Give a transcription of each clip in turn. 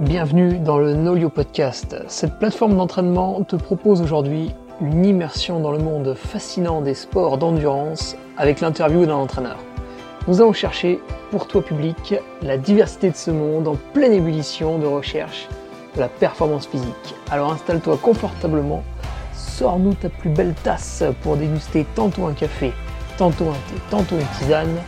Bienvenue dans le Nolio Podcast. Cette plateforme d'entraînement te propose aujourd'hui une immersion dans le monde fascinant des sports d'endurance avec l'interview d'un entraîneur. Nous allons chercher, pour toi public, la diversité de ce monde en pleine ébullition de recherche de la performance physique. Alors installe-toi confortablement, sors-nous ta plus belle tasse pour déguster tantôt un café, tantôt un thé, tantôt une tisane,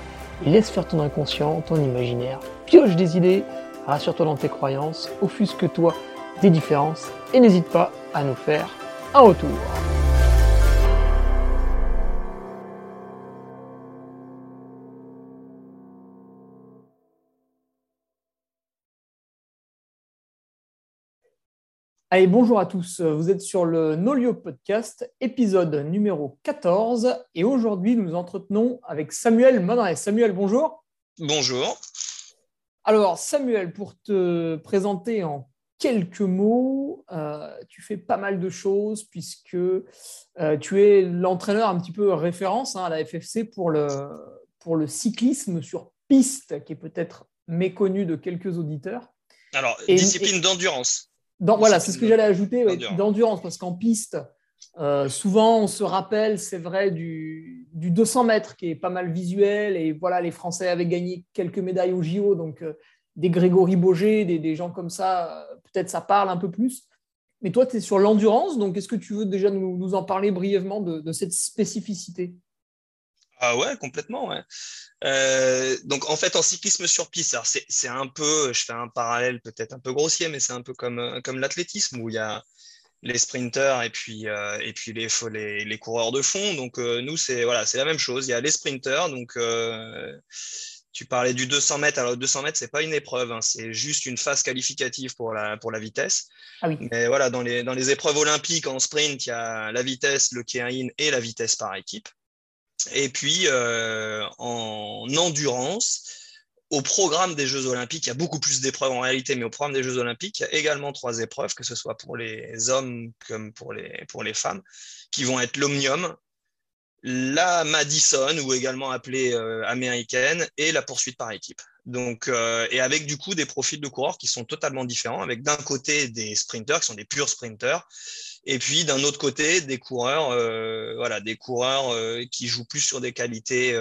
et laisse faire ton inconscient, ton imaginaire, pioche des idées rassure-toi dans tes croyances, offusque-toi des différences et n'hésite pas à nous faire un retour. Allez, bonjour à tous. Vous êtes sur le Nolio Podcast, épisode numéro 14. Et aujourd'hui, nous nous entretenons avec Samuel Madré. Samuel, bonjour. Bonjour. Alors, Samuel, pour te présenter en quelques mots, euh, tu fais pas mal de choses puisque euh, tu es l'entraîneur un petit peu référence hein, à la FFC pour le, pour le cyclisme sur piste, qui est peut-être méconnu de quelques auditeurs. Alors, discipline d'endurance. Voilà, c'est ce que j'allais ajouter, d'endurance, parce qu'en piste, euh, souvent, on se rappelle, c'est vrai, du, 200 mètres qui est pas mal visuel. Et voilà, les Français avaient gagné quelques médailles au JO. Donc, euh, des Grégory Boger, des, gens comme ça, euh, peut-être ça parle un peu plus. Mais toi, tu es sur l'endurance. Donc, est-ce que tu veux déjà nous, en parler brièvement de, cette spécificité? Ah ouais, complètement. Ouais. donc en fait, en cyclisme sur piste, c'est un peu, je fais un parallèle peut-être un peu grossier, mais c'est un peu comme, comme l'athlétisme où il y a, les sprinters et puis, euh, et puis les, les, les, coureurs de fond. Donc, euh, nous, c'est voilà, la même chose. Il y a les sprinters. Donc, euh, tu parlais du 200 mètres. Alors, 200 mètres, ce n'est pas une épreuve. Hein. c'est juste une phase qualificative pour la, pour la vitesse. Ah oui. Mais voilà, dans les, dans les épreuves olympiques en sprint, il y a la vitesse, le key et la vitesse par équipe. Et puis, en endurance, au programme des Jeux Olympiques, il y a beaucoup plus d'épreuves en réalité, mais au programme des Jeux Olympiques, il y a également trois épreuves, que ce soit pour les hommes comme pour les, pour les femmes, qui vont être l'omnium, la Madison, ou également appelée euh, américaine, et la poursuite par équipe. Donc, euh, et avec du coup des profils de coureurs qui sont totalement différents, avec d'un côté des sprinters qui sont des purs sprinters, et puis d'un autre côté des coureurs, euh, voilà, des coureurs qui jouent plus sur des qualités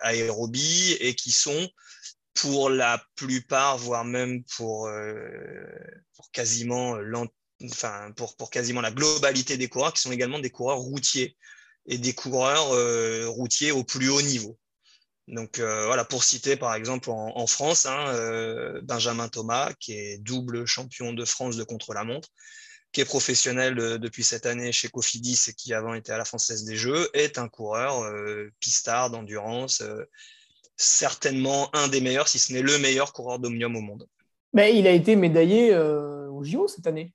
aérobie et qui sont pour la plupart, voire même pour, euh, quasiment enfin, pour, pour, quasiment la globalité des coureurs, qui sont également des coureurs routiers et des coureurs euh, routiers au plus haut niveau. Donc euh, voilà, pour citer par exemple en, France, hein, Benjamin Thomas, qui est double champion de France de contre-la-montre, qui est professionnel depuis cette année chez Cofidis et qui avant était à la Française des Jeux, est un coureur pistard d'endurance certainement un des meilleurs, si ce n'est le meilleur coureur d'Omnium au monde. Mais il a été médaillé euh, au JO cette année.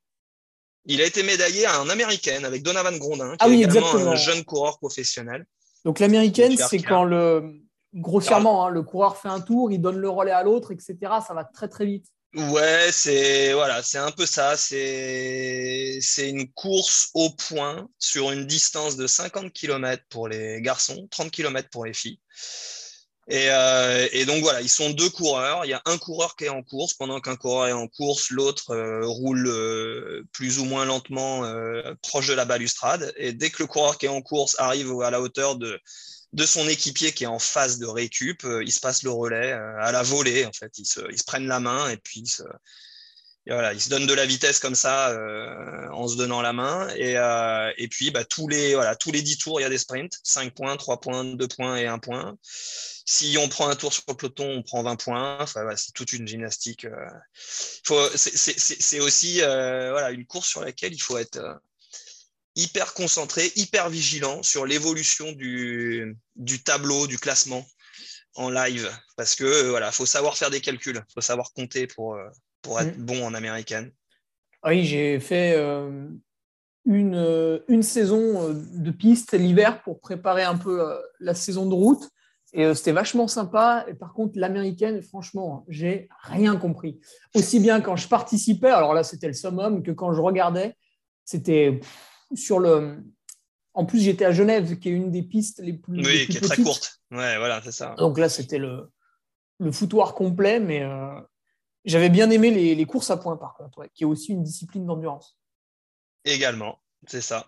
Il a été médaillé à un américaine avec Donovan Grondin, qui ah est également un jeune coureur professionnel. Donc l'américaine, c'est quand le grossièrement, hein, le coureur fait un tour, il donne le relais à l'autre, etc. Ça va très très vite. Ouais, c'est voilà, c'est un peu ça. C'est c'est une course au point sur une distance de 50 km pour les garçons, 30 km pour les filles. Euh, et, donc voilà, ils sont deux coureurs. Il y a un coureur qui est en course. Pendant qu'un coureur est en course, l'autre euh, roule euh, plus ou moins lentement proche de la balustrade. Et dès que le coureur qui est en course arrive à la hauteur de, de son équipier qui est en phase de récup, il se passe le relais à la volée. En fait, ils se, ils se prennent la main et puis ils se, voilà, ils se donnent de la vitesse comme ça en se donnant la main. Et, et puis, bah, tous, les, tous les 10 tours, il y a des sprints 5 points, 3 points, 2 points et 1 point. Si on prend un tour sur le peloton, on prend 20 points. C'est toute une gymnastique. Euh. c'est aussi euh, une course sur laquelle il faut être euh, hyper concentré, hyper vigilant sur l'évolution du, tableau, du classement en live. Parce que voilà, faut savoir faire des calculs, faut savoir compter pour, pour être mm. bon en américaine. Oui, j'ai fait une, une saison de piste l'hiver pour préparer un peu la saison de route. Et euh, c'était vachement sympa. Et par contre, l'américaine, franchement, j'ai rien compris. Aussi bien quand je participais, alors là, c'était le summum, que quand je regardais, c'était sur le. En plus, j'étais à Genève, qui est une des pistes les plus. Oui, qui est très courte. Ouais, voilà, c'est ça. Donc là, c'était le, le foutoir complet, mais. Euh, J'avais bien aimé les, courses à points, par contre, qui est aussi une discipline d'endurance. Également, c'est ça.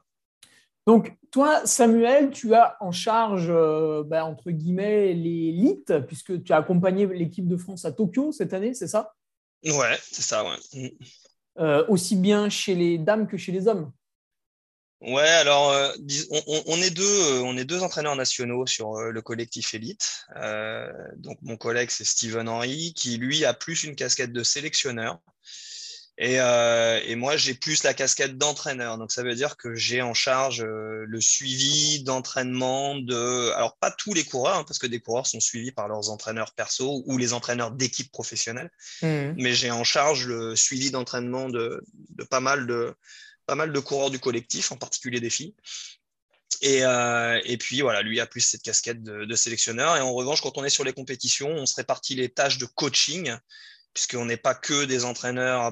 Donc, toi, Samuel, tu as en charge, euh, bah, entre guillemets, l'élite, puisque tu as accompagné l'équipe de France à Tokyo cette année, c'est ça? Ouais, c'est ça, ouais. Mm. Euh, aussi bien chez les dames que chez les hommes Ouais, alors euh, on, est deux, euh, on est deux entraîneurs nationaux sur le collectif élite. donc mon collègue c'est Steven Henry qui lui a plus une casquette de sélectionneur euh, et, moi, j'ai plus la casquette d'entraîneur. Donc, ça veut dire que j'ai en charge euh, le suivi d'entraînement de. Alors, pas tous les coureurs, hein, parce que des coureurs sont suivis par leurs entraîneurs perso ou les entraîneurs d'équipe professionnelle. Mmh. Mais j'ai en charge le suivi d'entraînement de, pas, mal de, pas mal de coureurs du collectif, en particulier des filles. Et, euh, puis voilà, lui a plus cette casquette de, sélectionneur. Et en revanche, quand on est sur les compétitions, on se répartit les tâches de coaching puisqu'on n'est pas que des entraîneurs,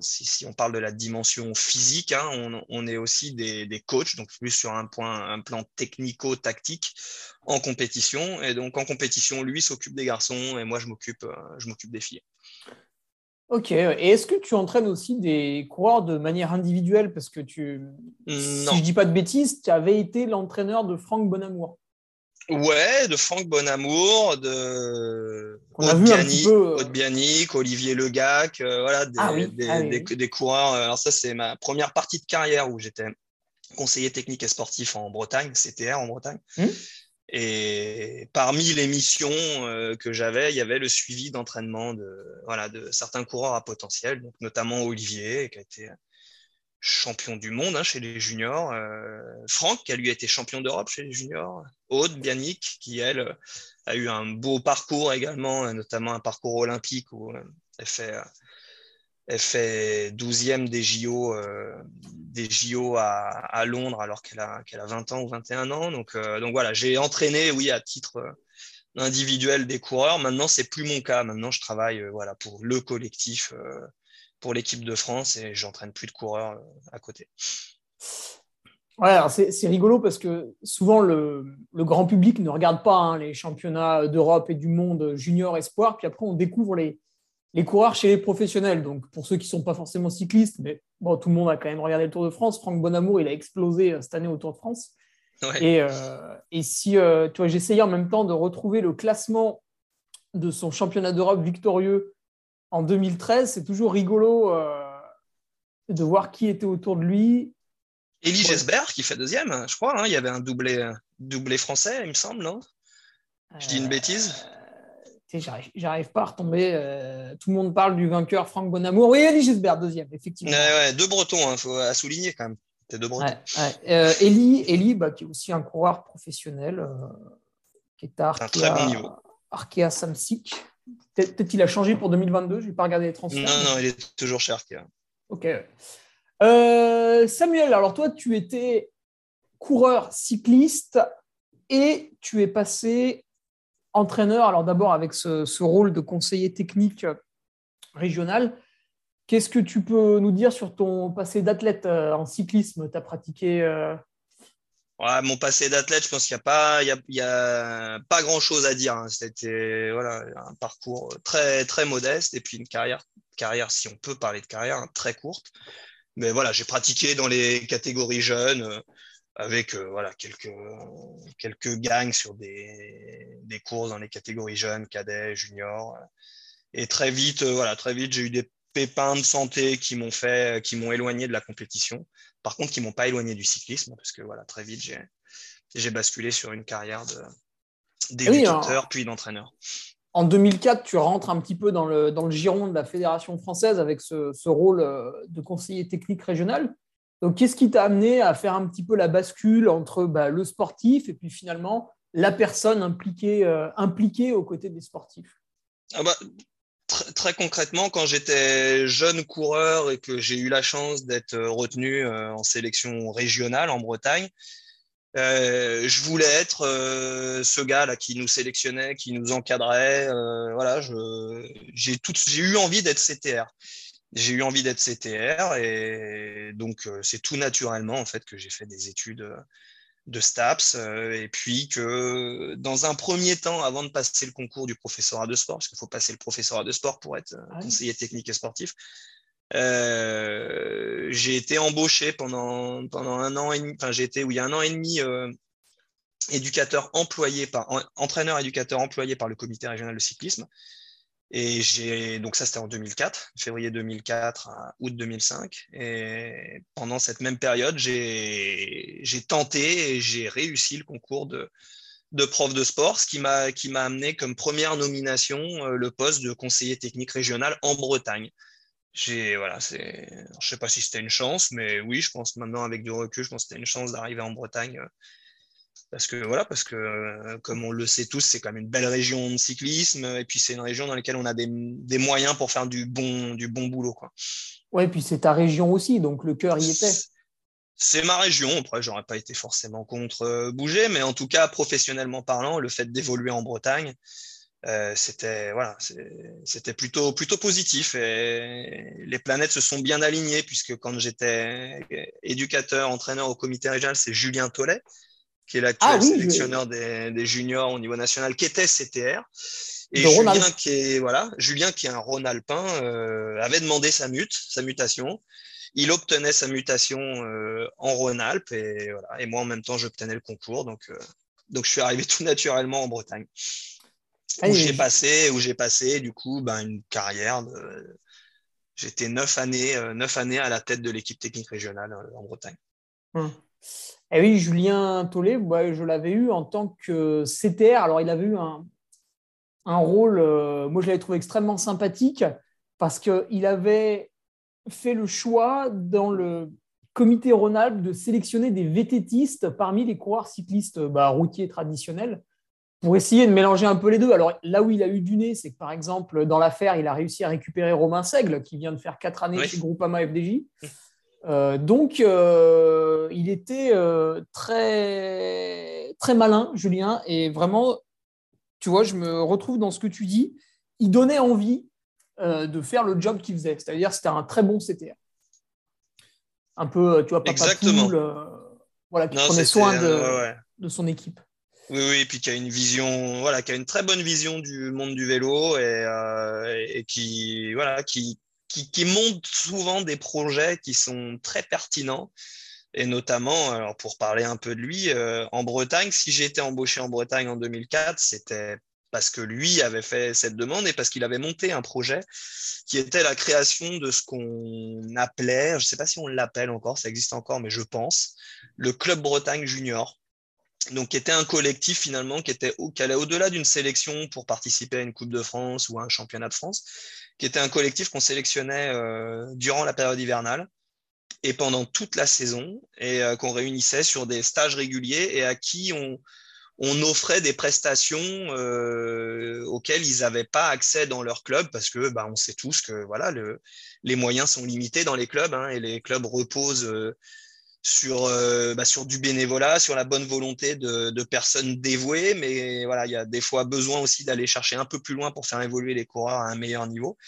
si, on parle de la dimension physique, hein, on, est aussi des, coachs, donc plus sur un, point, un plan technico-tactique en compétition. Et donc en compétition, lui s'occupe des garçons et moi je m'occupe, euh, je m'occupe des filles. Ok, et est-ce que tu entraînes aussi des coureurs de manière individuelle? Parce que tu, si je dis pas de bêtises, tu avais été l'entraîneur de Franck Bonamour. Ouais, de Franck Bonamour, de Aude Bianic, Olivier Legac, euh, voilà, des, ah ah des, coureurs. Alors ça, c'est ma première partie de carrière où j'étais conseiller technique et sportif en Bretagne, CTR en Bretagne. Hmm. Et parmi les missions euh, que j'avais, il y avait le suivi d'entraînement de, voilà, de certains coureurs à potentiel, donc notamment Olivier, qui a été champion du monde hein, chez les juniors. Euh, Franck, qui a lui été champion d'Europe chez les juniors. Aude Bianic, qui elle a eu un beau parcours également, notamment un parcours olympique où euh, elle fait, elle fait 12e des JO, euh, des JO à, Londres alors qu'elle a, qu'elle a 20 ans ou 21 ans. Donc, donc voilà, j'ai entraîné, oui, à titre individuel des coureurs. Maintenant, c'est plus mon cas. Maintenant, je travaille voilà, pour le collectif pour l'équipe de France et j'entraîne plus de coureurs euh, à côté. Ouais, c'est rigolo parce que souvent le, grand public ne regarde pas hein, les championnats d'Europe et du monde junior espoir, puis après on découvre les, les coureurs chez les professionnels. Donc pour ceux qui ne sont pas forcément cyclistes, mais bon, tout le monde a quand même regardé le Tour de France. Franck Bonamour, il a explosé euh, cette année au Tour de France. Et, euh, et, si tu vois, j'essayais en même temps de retrouver le classement de son championnat d'Europe victorieux en 2013, c'est toujours rigolo euh, de voir qui était autour de lui. Elie Gesbert qui fait deuxième, je crois. Hein. il y avait un doublé, doublé français, il me semble, non? Je dis une bêtise euh, J'arrive pas à retomber. Euh, tout le monde parle du vainqueur Franck Bonamour. Oui, Elie Gesbert, deuxième, effectivement. deux Bretons, il hein, faut à souligner quand même. C'est deux Bretons. Elie, bah, qui est aussi un coureur professionnel, qui est à Arkea, Samsic. Peut-être qu'il a changé pour 2022, je n'ai pas regardé les transferts. Non, non, il est toujours cher. Ok. Euh, Samuel, alors toi, tu étais coureur cycliste et tu es passé entraîneur, alors d'abord avec ce, rôle de conseiller technique régional. Qu'est-ce que tu peux nous dire sur ton passé d'athlète euh, en cyclisme? Tu as pratiqué euh, mon passé d'athlète, je pense qu'il n'y a pas, y a, pas grand chose à dire. Hein. C'était voilà, un parcours très, très modeste et puis une carrière, carrière, si on peut parler de carrière, hein, très courte. Mais voilà, j'ai pratiqué dans les catégories jeunes euh, avec euh, voilà, quelques, quelques gangs sur des, des courses dans les catégories jeunes, cadets, juniors. Et très vite, euh, voilà, très vite, j'ai eu des pépins de santé qui m'ont fait, qui m'ont éloigné de la compétition. Par contre, qui m'ont pas éloigné du cyclisme, parce que voilà, très vite, j'ai basculé sur une carrière d'éducateur, puis d'entraîneur. En 2004, tu rentres un petit peu dans le, dans le giron de la Fédération française avec ce, ce rôle euh, de conseiller technique régional. Donc, qu'est-ce qui t'a amené à faire un petit peu la bascule entre bah, le sportif et puis finalement la personne impliquée, euh, impliquée aux côtés des sportifs? Ah bah, très, concrètement, quand j'étais jeune coureur et que j'ai eu la chance d'être euh, retenu euh, en sélection régionale en Bretagne, je voulais être ce gars là qui nous sélectionnait, qui nous encadrait. voilà, j'ai eu envie d'être CTR. J'ai eu envie d'être CTR et donc c'est tout naturellement en fait que j'ai fait des études de STAPS, et puis que dans un premier temps, avant de passer le concours du professorat de sport, parce qu'il faut passer le professorat de sport pour être ah conseiller technique et sportif, j'ai été embauché pendant, pendant un an et demi, enfin j'ai été oui, un an et demi éducateur employé par entraîneur éducateur employé par le comité régional de cyclisme. Et j'ai donc ça c'était en 2004, février 2004 à août 2005. Et pendant cette même période, j'ai tenté et j'ai réussi le concours de, prof de sport, ce qui m'a qui m'a amené comme première nomination euh, le poste de conseiller technique régional en Bretagne. J'ai voilà, c'est je sais pas si c'était une chance, mais oui, je pense maintenant avec du recul, je pense que c'était une chance d'arriver en Bretagne euh, parce que voilà, parce que euh, comme on le sait tous, c'est quand même une belle région de cyclisme, et puis c'est une région dans laquelle on a des, moyens pour faire du bon, du bon boulot. Quoi. Ouais, et puis c'est ta région aussi, donc le cœur y était. C'est ma région. Après, j'aurais pas été forcément contre euh, bouger, mais en tout cas, professionnellement parlant, le fait d'évoluer en Bretagne, euh, c'était voilà, c'était plutôt plutôt positif et les planètes se sont bien alignées puisque quand j'étais éducateur, entraîneur au comité régional, c'est Julien Tollet qui est l'actuel ah sélectionneur des, juniors au niveau national, qui était CTR. Et Julien qui, est, voilà, Julien, qui est un Rhône-Alpin, euh, avait demandé sa mute, sa mutation. Il obtenait sa mutation euh, en Rhône-Alpes et, voilà. et moi, en même temps, j'obtenais le concours. Donc, euh, donc, je suis arrivé tout naturellement en Bretagne. où j'ai passé, où j'ai passé, du coup, ben, une carrière de... J'étais neuf années, neuf années à la tête de l'équipe technique régionale en Bretagne. Hum. Et eh oui, Julien Tollet, je l'avais eu en tant que CTR. Alors, il avait eu un, rôle, euh, moi je l'avais trouvé extrêmement sympathique parce qu'il avait fait le choix dans le comité Rhône-Alpes de sélectionner des vététistes parmi les coureurs cyclistes bah, routiers traditionnels pour essayer de mélanger un peu les deux. Alors là où il a eu du nez, c'est que par exemple, dans l'affaire, il a réussi à récupérer Romain Seigle, qui vient de faire quatre années chez Groupama FDJ. Euh, donc, euh, il était euh, très, très malin, Julien, et vraiment, tu vois, je me retrouve dans ce que tu dis. Il donnait envie de faire le job qu'il faisait, c'est-à-dire c'était un très bon CTR. Un peu, tu vois, pas Exactement. voilà, qui prenait soin de, de, son équipe. Oui, oui, et puis qui a une vision, voilà, qui a une très bonne vision du monde du vélo et, et qui, voilà, qui, qui, montent souvent des projets qui sont très pertinents. Et notamment, alors pour parler un peu de lui, euh, en Bretagne, si j'ai été embauché en Bretagne en 2004, c'était parce que lui avait fait cette demande et parce qu'il avait monté un projet qui était la création de ce qu'on appelait, je ne sais pas si on l'appelle encore, ça existe encore, mais je pense, le Club Bretagne Junior. Donc, qui était un collectif finalement qui, était, qui allait au-delà d'une sélection pour participer à une Coupe de France ou à un championnat de France, qui était un collectif qu'on sélectionnait euh, durant la période hivernale et pendant toute la saison, et euh, qu'on réunissait sur des stages réguliers et à qui on, on offrait des prestations euh, auxquelles ils n'avaient pas accès dans leur club parce que bah, on sait tous que voilà le, les moyens sont limités dans les clubs hein, et les clubs reposent sur, euh, bah, sur du bénévolat, sur la bonne volonté de, de, personnes dévouées, mais voilà, il y a des fois besoin aussi d'aller chercher un peu plus loin pour faire évoluer les coureurs à un meilleur niveau.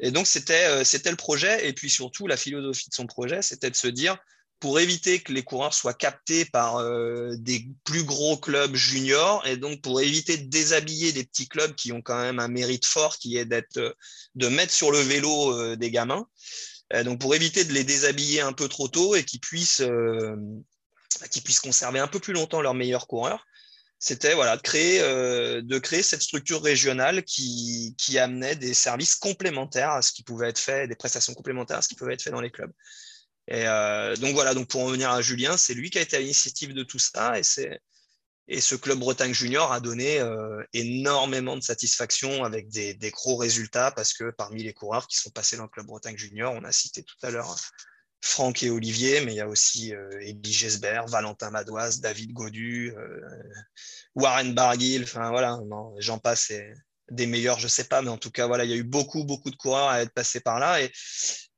Et donc c'était euh, c'était le projet, et puis surtout la philosophie de son projet, c'était de se dire pour éviter que les coureurs soient captés par euh, des plus gros clubs juniors, et donc pour éviter de déshabiller des petits clubs qui ont quand même un mérite fort, qui est d'être de mettre sur le vélo des gamins. Euh, donc pour éviter de les déshabiller un peu trop tôt et qu'ils puissent, euh, puissent conserver un peu plus longtemps leurs meilleurs coureurs, c'était voilà, de, créer, euh, de créer cette structure régionale qui, amenait des services complémentaires à ce qui pouvait être fait, des prestations complémentaires à ce qui pouvait être fait dans les clubs. Et donc voilà, donc pour en revenir à Julien, c'est lui qui a été à l'initiative de tout ça et c'est et ce club Bretagne Junior a donné euh, énormément de satisfaction avec des, gros résultats parce que parmi les coureurs qui sont passés dans le club Bretagne Junior, on a cité tout à l'heure Franck et Olivier, mais il y a aussi euh, Eddie Gesbert, Valentin Madoise, David Godu, euh, Warren Barguil, enfin voilà, j'en passe des meilleurs, je sais pas, mais en tout cas, il y a eu beaucoup, beaucoup de coureurs à être passés par là et,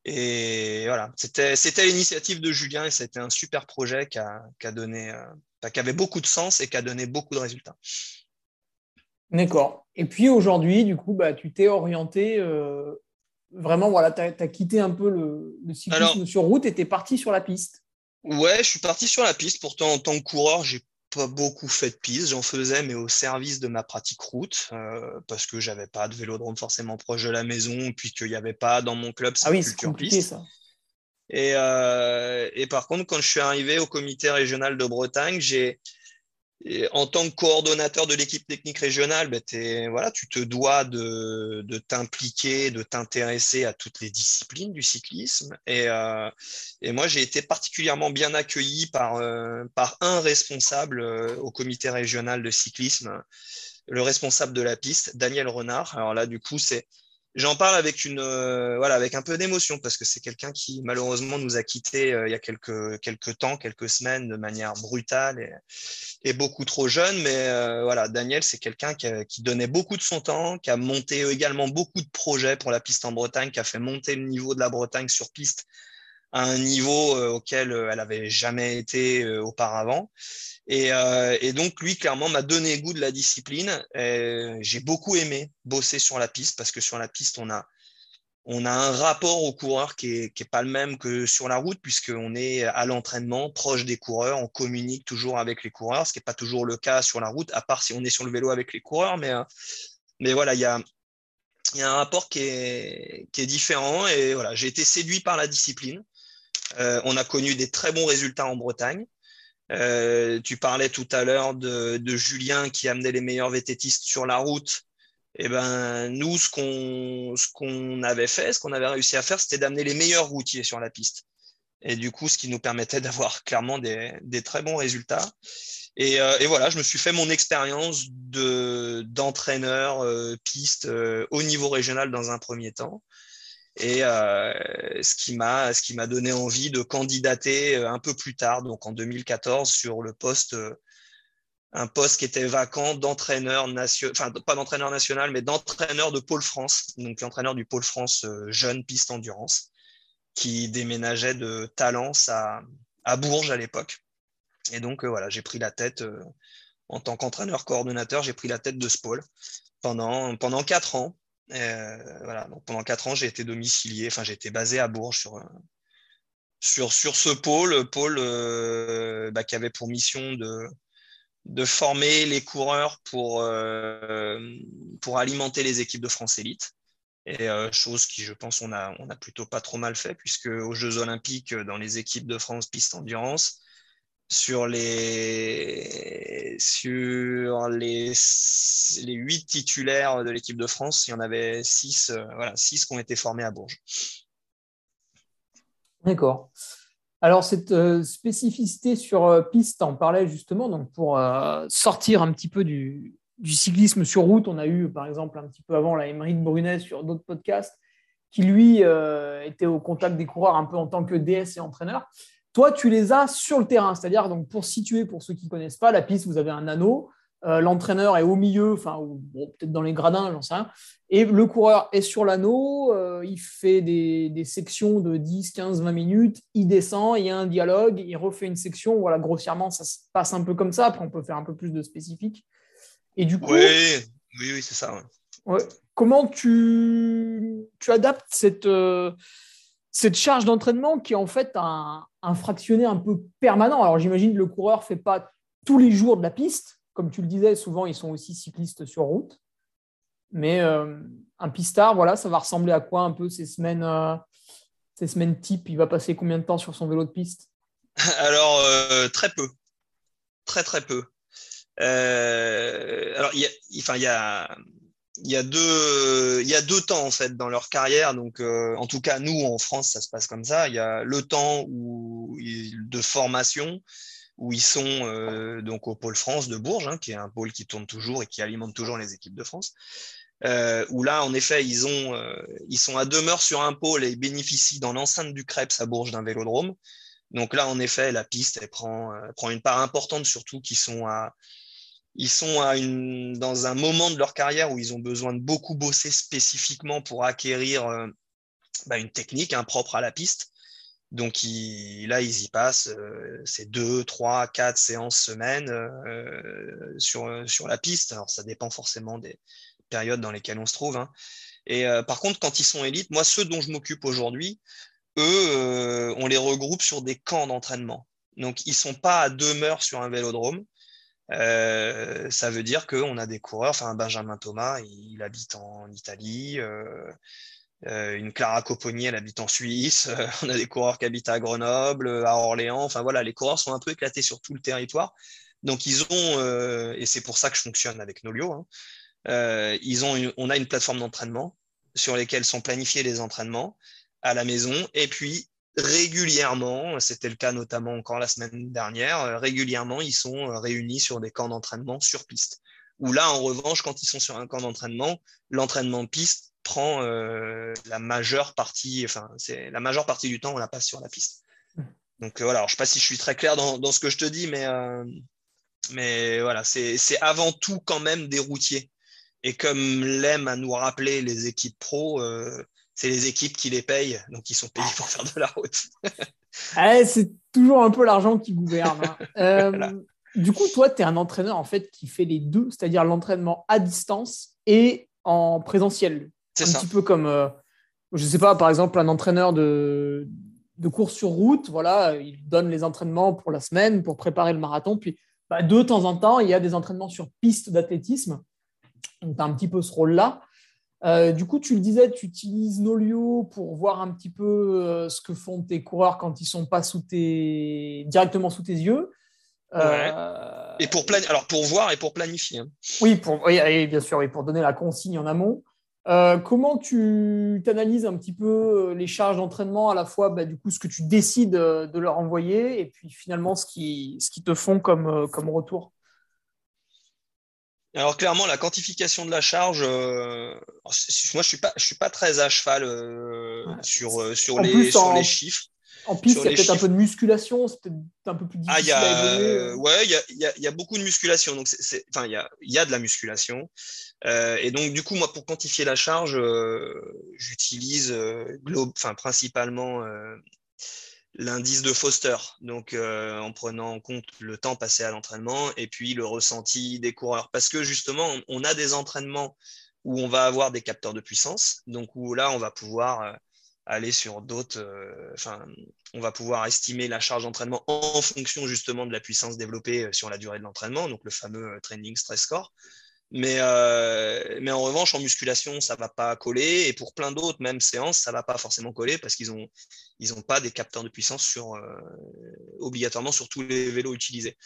et voilà, c'était l'initiative de Julien et c'était un super projet qui a, qui a donné, qui avait beaucoup de sens et qui a donné beaucoup de résultats. D'accord. Et puis aujourd'hui, du coup, bah, tu t'es orienté euh, vraiment, voilà, tu as, quitté un peu le, cyclisme sur route et tu es parti sur la piste. Ouais, je suis parti sur la piste. Pourtant, en tant que coureur, j'ai pas beaucoup fait de piste. J'en faisais, mais au service de ma pratique route, euh, parce que j'avais pas de vélodrome forcément proche de la maison, puis qu'il n'y avait pas dans mon club cette ah oui, culture piste. Ça. Et, euh, et, par contre, quand je suis arrivé au comité régional de Bretagne, j'ai en tant que coordonnateur de l'équipe technique régionale, ben, tu te dois de, t'impliquer, de t'intéresser à toutes les disciplines du cyclisme. Et, euh, moi, j'ai été particulièrement bien accueilli par, euh, un responsable au comité régional de cyclisme, le responsable de la piste, Daniel Renard. Alors là, du coup, c'est J'en parle avec une euh, voilà avec un peu d'émotion parce que c'est quelqu'un qui malheureusement nous a quittés euh, il y a quelques quelques temps, quelques semaines de manière brutale et, et beaucoup trop jeune. Mais euh, voilà, Daniel, c'est quelqu'un qui, qui, donnait beaucoup de son temps, qui a monté également beaucoup de projets pour la piste en Bretagne, qui a fait monter le niveau de la Bretagne sur piste à un niveau auquel elle avait jamais été auparavant. Euh, et, donc, lui, clairement, m'a donné goût de la discipline. J'ai beaucoup aimé bosser sur la piste parce que sur la piste, on a, on a un rapport aux coureurs qui n'est est pas le même que sur la route, puisqu'on est à l'entraînement, proche des coureurs, on communique toujours avec les coureurs, ce qui n'est pas toujours le cas sur la route, à part si on est sur le vélo avec les coureurs. Mais, euh, mais voilà, il y a, y a un rapport qui est, qui est différent. Et voilà, j'ai été séduit par la discipline. Euh, on a connu des très bons résultats en Bretagne. Euh, tu parlais tout à l'heure de, Julien qui amenait les meilleurs vététistes sur la route. Eh ben, nous, ce qu'on, avait fait, ce qu'on avait réussi à faire, c'était d'amener les meilleurs routiers sur la piste. Et du coup, ce qui nous permettait d'avoir clairement des, très bons résultats. Et, euh, et, voilà, je me suis fait mon expérience de, d'entraîneur piste au niveau régional dans un premier temps et euh, ce qui m'a ce qui m'a donné envie de candidater euh, un peu plus tard, donc en 2014, sur le poste euh, un poste qui était vacant d'entraîneur national, enfin pas d'entraîneur national, mais d'entraîneur de Pôle France, donc l'entraîneur du Pôle France jeune piste endurance, qui déménageait de Talence à, à Bourges à l'époque. Et donc voilà, j'ai pris la tête en tant qu'entraîneur coordonnateur, j'ai pris la tête de ce pôle pendant pendant quatre ans. Euh, voilà, donc pendant quatre ans, j'ai été domicilié, enfin j'ai été basé à Bourges sur, sur, sur ce pôle, pôle euh, bah, qui avait pour mission de, de former les coureurs pour, euh, pour alimenter les équipes de France Élite. Et chose qui, je pense, on a, on a plutôt pas trop mal fait, puisque aux Jeux Olympiques, dans les équipes de France piste endurance, sur les sur les les huit titulaires de l'équipe de France, il y en avait six, euh, voilà, six qui ont été formés à Bourges. D'accord. Alors cette euh, spécificité sur euh, piste, on parlait justement donc pour sortir un petit peu du, du, cyclisme sur route. On a eu par exemple un petit peu avant la Émeric Brunet sur d'autres podcasts qui lui était au contact des coureurs un peu en tant que DS et entraîneur. Toi, tu les as sur le terrain, c'est-à-dire donc pour situer, pour ceux qui ne connaissent pas, la piste, vous avez un anneau, euh, l'entraîneur est au milieu, enfin, peut-être dans les gradins, j'en sais rien, et le coureur est sur l'anneau, euh, il fait des, sections de 10, 15, 20 minutes, il descend, il y a un dialogue, il refait une section, voilà, grossièrement, ça se passe un peu comme ça, après on peut faire un peu plus de spécifique. Et du coup... Oui, oui, c'est ça. Comment tu, tu adaptes cette... Euh, cette charge d'entraînement qui est en fait un, fractionné un peu permanent. Alors j'imagine que le coureur ne fait pas tous les jours de la piste. Comme tu le disais, souvent ils sont aussi cyclistes sur route. Mais euh, un pistard, voilà, ça va ressembler à quoi un peu ces semaines, euh, ces semaines type? Il va passer combien de temps sur son vélo de piste? Alors, euh, très peu. Très, très peu. alors, a, il y a deux il y a deux temps en fait dans leur carrière. Donc euh, en tout cas nous en France ça se passe comme ça. Il y a le temps où de formation où ils sont euh, donc au pôle France de Bourges hein, qui est un pôle qui tourne toujours et qui alimente toujours les équipes de France euh, où là en effet ils ont ils sont à demeure sur un pôle et bénéficient dans l'enceinte du Krebs à Bourges d'un vélodrome. Donc là en effet la piste elle prend prend une part importante surtout qui sont à ils sont dans un moment de leur carrière où ils ont besoin de beaucoup bosser spécifiquement pour acquérir euh, bah, une technique impropre à la piste. Donc là, ils y passent euh, ces deux, trois, quatre séances semaine euh, sur, la piste. Alors ça dépend forcément des périodes dans lesquelles on se trouve. Hein. Et par contre, quand ils sont élites, moi, ceux dont je m'occupe aujourd'hui, eux, on les regroupe sur des camps d'entraînement. Donc, ils ne sont pas à demeure sur un vélodrome. Euh, ça veut dire qu'on a des coureurs, enfin Benjamin Thomas, il, habite en Italie, euh, euh, une Clara Copponi, elle habite en Suisse, on a des coureurs qui habitent à Grenoble, à Orléans, enfin voilà, les coureurs sont un peu éclatés sur tout le territoire. Donc ils ont, et c'est pour ça que je fonctionne avec Nolio, hein, ils ont on a une plateforme d'entraînement sur lesquelles sont planifiés les entraînements à la maison, et puis régulièrement, c'était le cas notamment encore la semaine dernière, euh, régulièrement, ils sont euh, réunis sur des camps d'entraînement sur piste. Ou là, en revanche, quand ils sont sur un camp d'entraînement, l'entraînement piste prend euh, la majeure partie, enfin, c'est la majeure partie du temps, on la passe sur la piste. Donc voilà, je ne sais pas si je suis très clair dans, ce que je te dis, mais, mais voilà, c'est avant tout quand même des routiers. Et comme l'aiment à nous rappeler les équipes pro, c'est les équipes qui les payent, donc ils sont payés pour faire de la route. c'est toujours un peu l'argent qui gouverne. Hein. Euh, du coup, toi, tu es un entraîneur en fait qui fait les deux, c'est-à-dire l'entraînement à distance et en présentiel. C'est un petit peu comme, euh, je ne sais pas, par exemple, un entraîneur de, de course sur route, voilà, il donne les entraînements pour la semaine, pour préparer le marathon, puis bah, de temps en temps, il y a des entraînements sur piste d'athlétisme. Donc, tu as un petit peu ce rôle-là. Euh, du coup, tu le disais, tu utilises Nolio pour voir un petit peu euh, ce que font tes coureurs quand ils sont pas sous tes... directement sous tes yeux. Euh, et pour alors pour voir et pour planifier. Hein. Oui, pour... bien sûr, et pour donner la consigne en amont. comment tu analyses un petit peu les charges d'entraînement, à la fois bah, du coup ce que tu décides de leur envoyer et puis finalement ce qui, ce qui te font comme, comme retour? Alors clairement, la quantification de la charge, euh, moi je suis pas, je suis pas très à cheval euh, sur, euh, sur, les, sur les chiffres. En piste, il y a peut-être un peu de musculation, c'est peut-être un peu plus difficile ah, y a, à Ouais, il y a, y, a, y a, beaucoup de musculation. Donc, c'est, enfin, il y a, y a de la musculation. et donc, du coup, moi, pour quantifier la charge, j'utilise enfin, principalement l'indice de Foster, donc euh, en prenant en compte le temps passé à l'entraînement et puis le ressenti des coureurs. Parce que justement, on, a des entraînements où on va avoir des capteurs de puissance, donc où là, on va pouvoir euh, aller sur d'autres, euh, on va pouvoir estimer la charge d'entraînement en fonction justement de la puissance développée sur la durée de l'entraînement, donc le fameux training stress score. Mais, euh, mais en revanche, en musculation, ça ne va pas coller. Et pour plein d'autres, même séances, ça ne va pas forcément coller parce qu'ils n'ont ils ont pas des capteurs de puissance sur, euh, obligatoirement sur tous les vélos utilisés.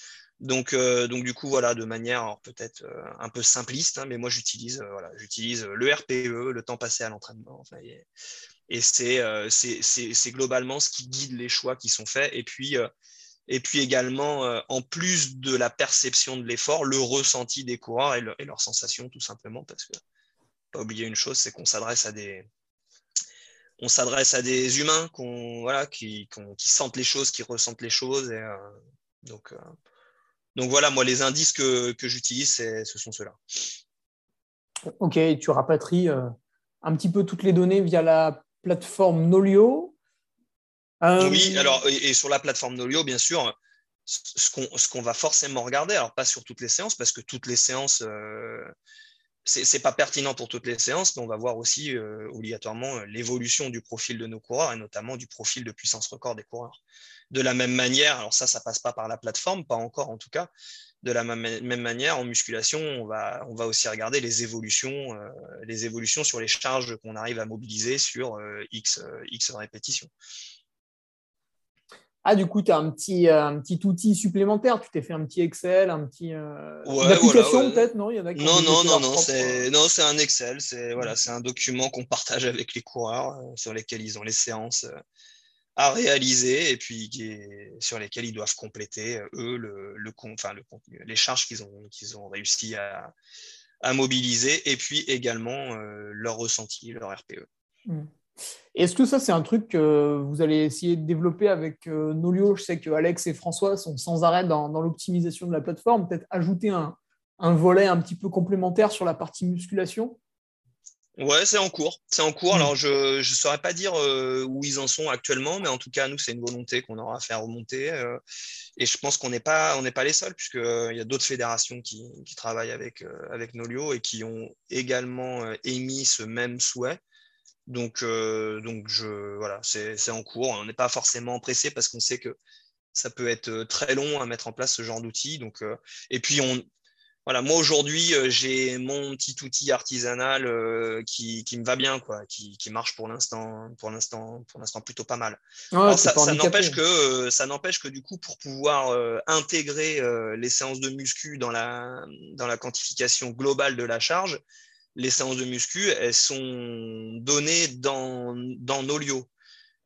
Donc, euh, donc du coup, voilà, de manière peut-être un peu simpliste, hein, mais moi j'utilise voilà, j'utilise le RPE, le temps passé à l'entraînement. Enfin, et, et c'est globalement ce qui guide les choix qui sont faits. Et puis, et puis également, euh, en plus de la perception de l'effort, le ressenti des coureurs et, leurs sensations, tout simplement, parce que pas oublier une chose, c'est qu'on s'adresse à des on s'adresse à des humains voilà, qui, sentent les choses, qui ressentent les choses. Et, euh, donc, euh, donc voilà, moi, les indices que, que j'utilise, ce sont ceux-là. Ok, tu rapatries un petit peu toutes les données via la plateforme Nolio euh, oui, alors, et, sur la plateforme Nolio, bien sûr, ce qu'on va forcément regarder, alors pas sur toutes les séances, parce que toutes les séances, euh, ce c'est pas pertinent pour toutes les séances, mais on va voir aussi euh, obligatoirement l'évolution du profil de nos coureurs et notamment du profil de puissance record des coureurs. De la même manière, alors ça, ça passe pas par la plateforme, pas encore en tout cas. De la même, manière, en musculation, on va, on va aussi regarder les évolutions, les évolutions sur les charges qu'on arrive à mobiliser sur X, X répétitions. Ah, du coup, tu as un petit, euh, un petit outil supplémentaire. Tu t'es fait un petit Excel, un petit. Euh, application peut-être Non, Il y en a non, non, non, non, c'est, non, c'est un Excel. C'est, voilà, c'est un document qu'on partage avec les coureurs euh, sur lesquels ils ont les séances à réaliser et puis sur lesquels ils doivent compléter, eux, le, le, enfin, le les charges qu'ils ont, qu'ils ont réussi à, à mobiliser et puis également leur ressenti, leur RPE. Mmh. Est-ce que ça, c'est un truc que vous allez essayer de développer avec euh, Nolio? Je sais que Alex et François sont sans arrêt dans, l'optimisation de la plateforme. Peut-être ajouter un, volet un petit peu complémentaire sur la partie musculation? Ouais, c'est en cours. C'est en cours. Hmm. Alors, je ne saurais pas dire euh, où ils en sont actuellement, mais en tout cas, nous, c'est une volonté qu'on aura à faire remonter. Euh, et je pense qu'on n'est pas, on n'est pas les seuls, puisqu'il y a d'autres fédérations qui, qui travaillent avec, avec Nolio et qui ont également émis ce même souhait. Donc, euh, donc je, voilà, c'est en cours. On n'est pas forcément pressé parce qu'on sait que ça peut être très long à mettre en place ce genre d'outil. Donc, et puis on, voilà, moi aujourd'hui, euh, j'ai mon petit outil artisanal euh, qui, qui, me va bien, quoi, qui, qui marche pour l'instant, pour l'instant, pour l'instant plutôt pas mal. ça, ça n'empêche que, euh, ça n'empêche que du coup, pour pouvoir intégrer les séances de muscu dans la, dans la quantification globale de la charge, les séances de muscu, elles sont données dans, dans Nolio.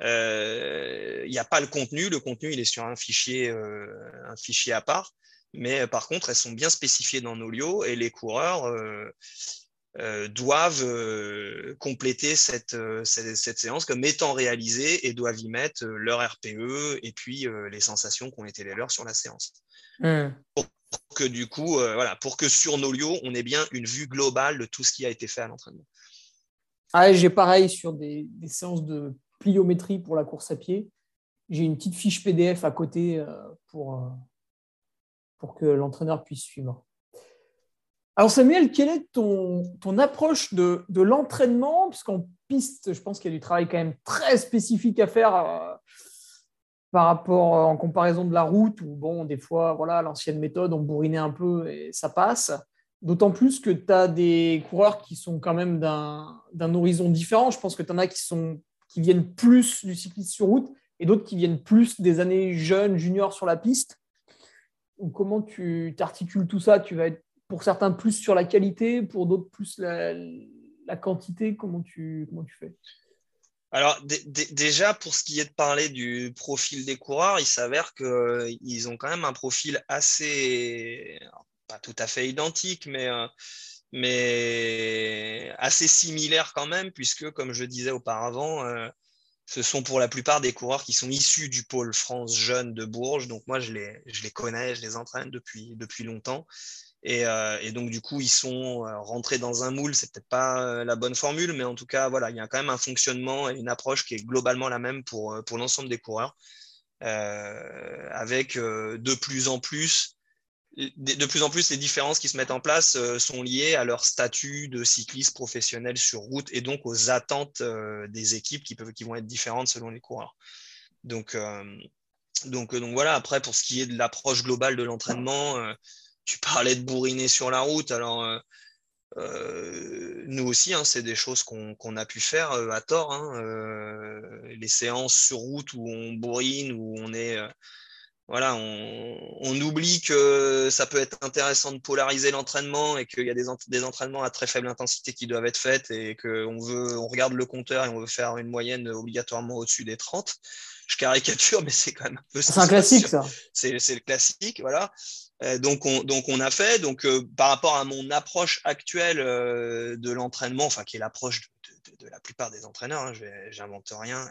Il n'y a pas le contenu, le contenu il est sur un fichier, un fichier à part mais euh, par contre, elles sont bien spécifiées dans Nolio et les coureurs euh, euh, doivent compléter cette, cette, séance comme étant réalisée et doivent y mettre leur RPE et puis les sensations qui ont été les leurs sur la séance. Pour que du coup, voilà, pour que sur Nolio, on ait bien une vue globale de tout ce qui a été fait à l'entraînement. Ah, j'ai pareil sur des, des, séances de pliométrie pour la course à pied. J'ai une petite fiche PDF à côté pour, pour que l'entraîneur puisse suivre. Alors Samuel, quelle est ton, ton approche de, de l'entraînement? Puisqu'en piste, je pense qu'il y a du travail quand même très spécifique à faire euh, par rapport euh, en comparaison de la route, où bon, des fois, voilà, l'ancienne méthode, on bourrinait un peu et ça passe. D'autant plus que tu as des coureurs qui sont quand même d'un horizon différent. Je pense que tu en as qui, sont, qui viennent plus du cyclisme sur route et d'autres qui viennent plus des années jeunes, juniors sur la piste comment tu t'articules tout ça? Tu vas être pour certains plus sur la qualité, pour d'autres plus la, quantité. Comment tu, comment tu fais? Alors déjà, pour ce qui est de parler du profil des coureurs, il s'avère qu'ils ont quand même un profil assez, pas tout à fait identique, mais, euh, assez similaire quand même, puisque comme je disais auparavant, euh, ce sont pour la plupart des coureurs qui sont issus du pôle France jeune de Bourges. Donc moi, je les, connais, je les entraîne depuis longtemps. Et, euh, et, donc, du coup, ils sont euh, rentrés dans un moule. C'est peut-être pas euh, la bonne formule, mais en tout cas, voilà, il y a quand même un fonctionnement et une approche qui est globalement la même pour, pour l'ensemble des coureurs, avec de plus en plus de plus en plus, les différences qui se mettent en place sont liées à leur statut de cycliste professionnel sur route et donc aux attentes des équipes qui, peuvent, qui vont être différentes selon les coureurs. Donc, donc, donc voilà, après, pour ce qui est de l'approche globale de l'entraînement, tu parlais de bourriner sur la route. Alors, nous aussi, hein, c'est des choses qu'on a pu faire à tort. Hein, les séances sur route où on bourrine, où on est voilà, on, oublie que ça peut être intéressant de polariser l'entraînement et qu'il y a des, entraînements à très faible intensité qui doivent être faits et qu'on veut, on regarde le compteur et on veut faire une moyenne obligatoirement au-dessus des 30. Je caricature, mais c'est quand même un peu C'est un classique, ça. C'est le classique, voilà. Euh, donc, on, a fait. Donc, euh, par rapport à mon approche actuelle euh, de l'entraînement, enfin, qui est l'approche de, la plupart des entraîneurs, hein, j'invente rien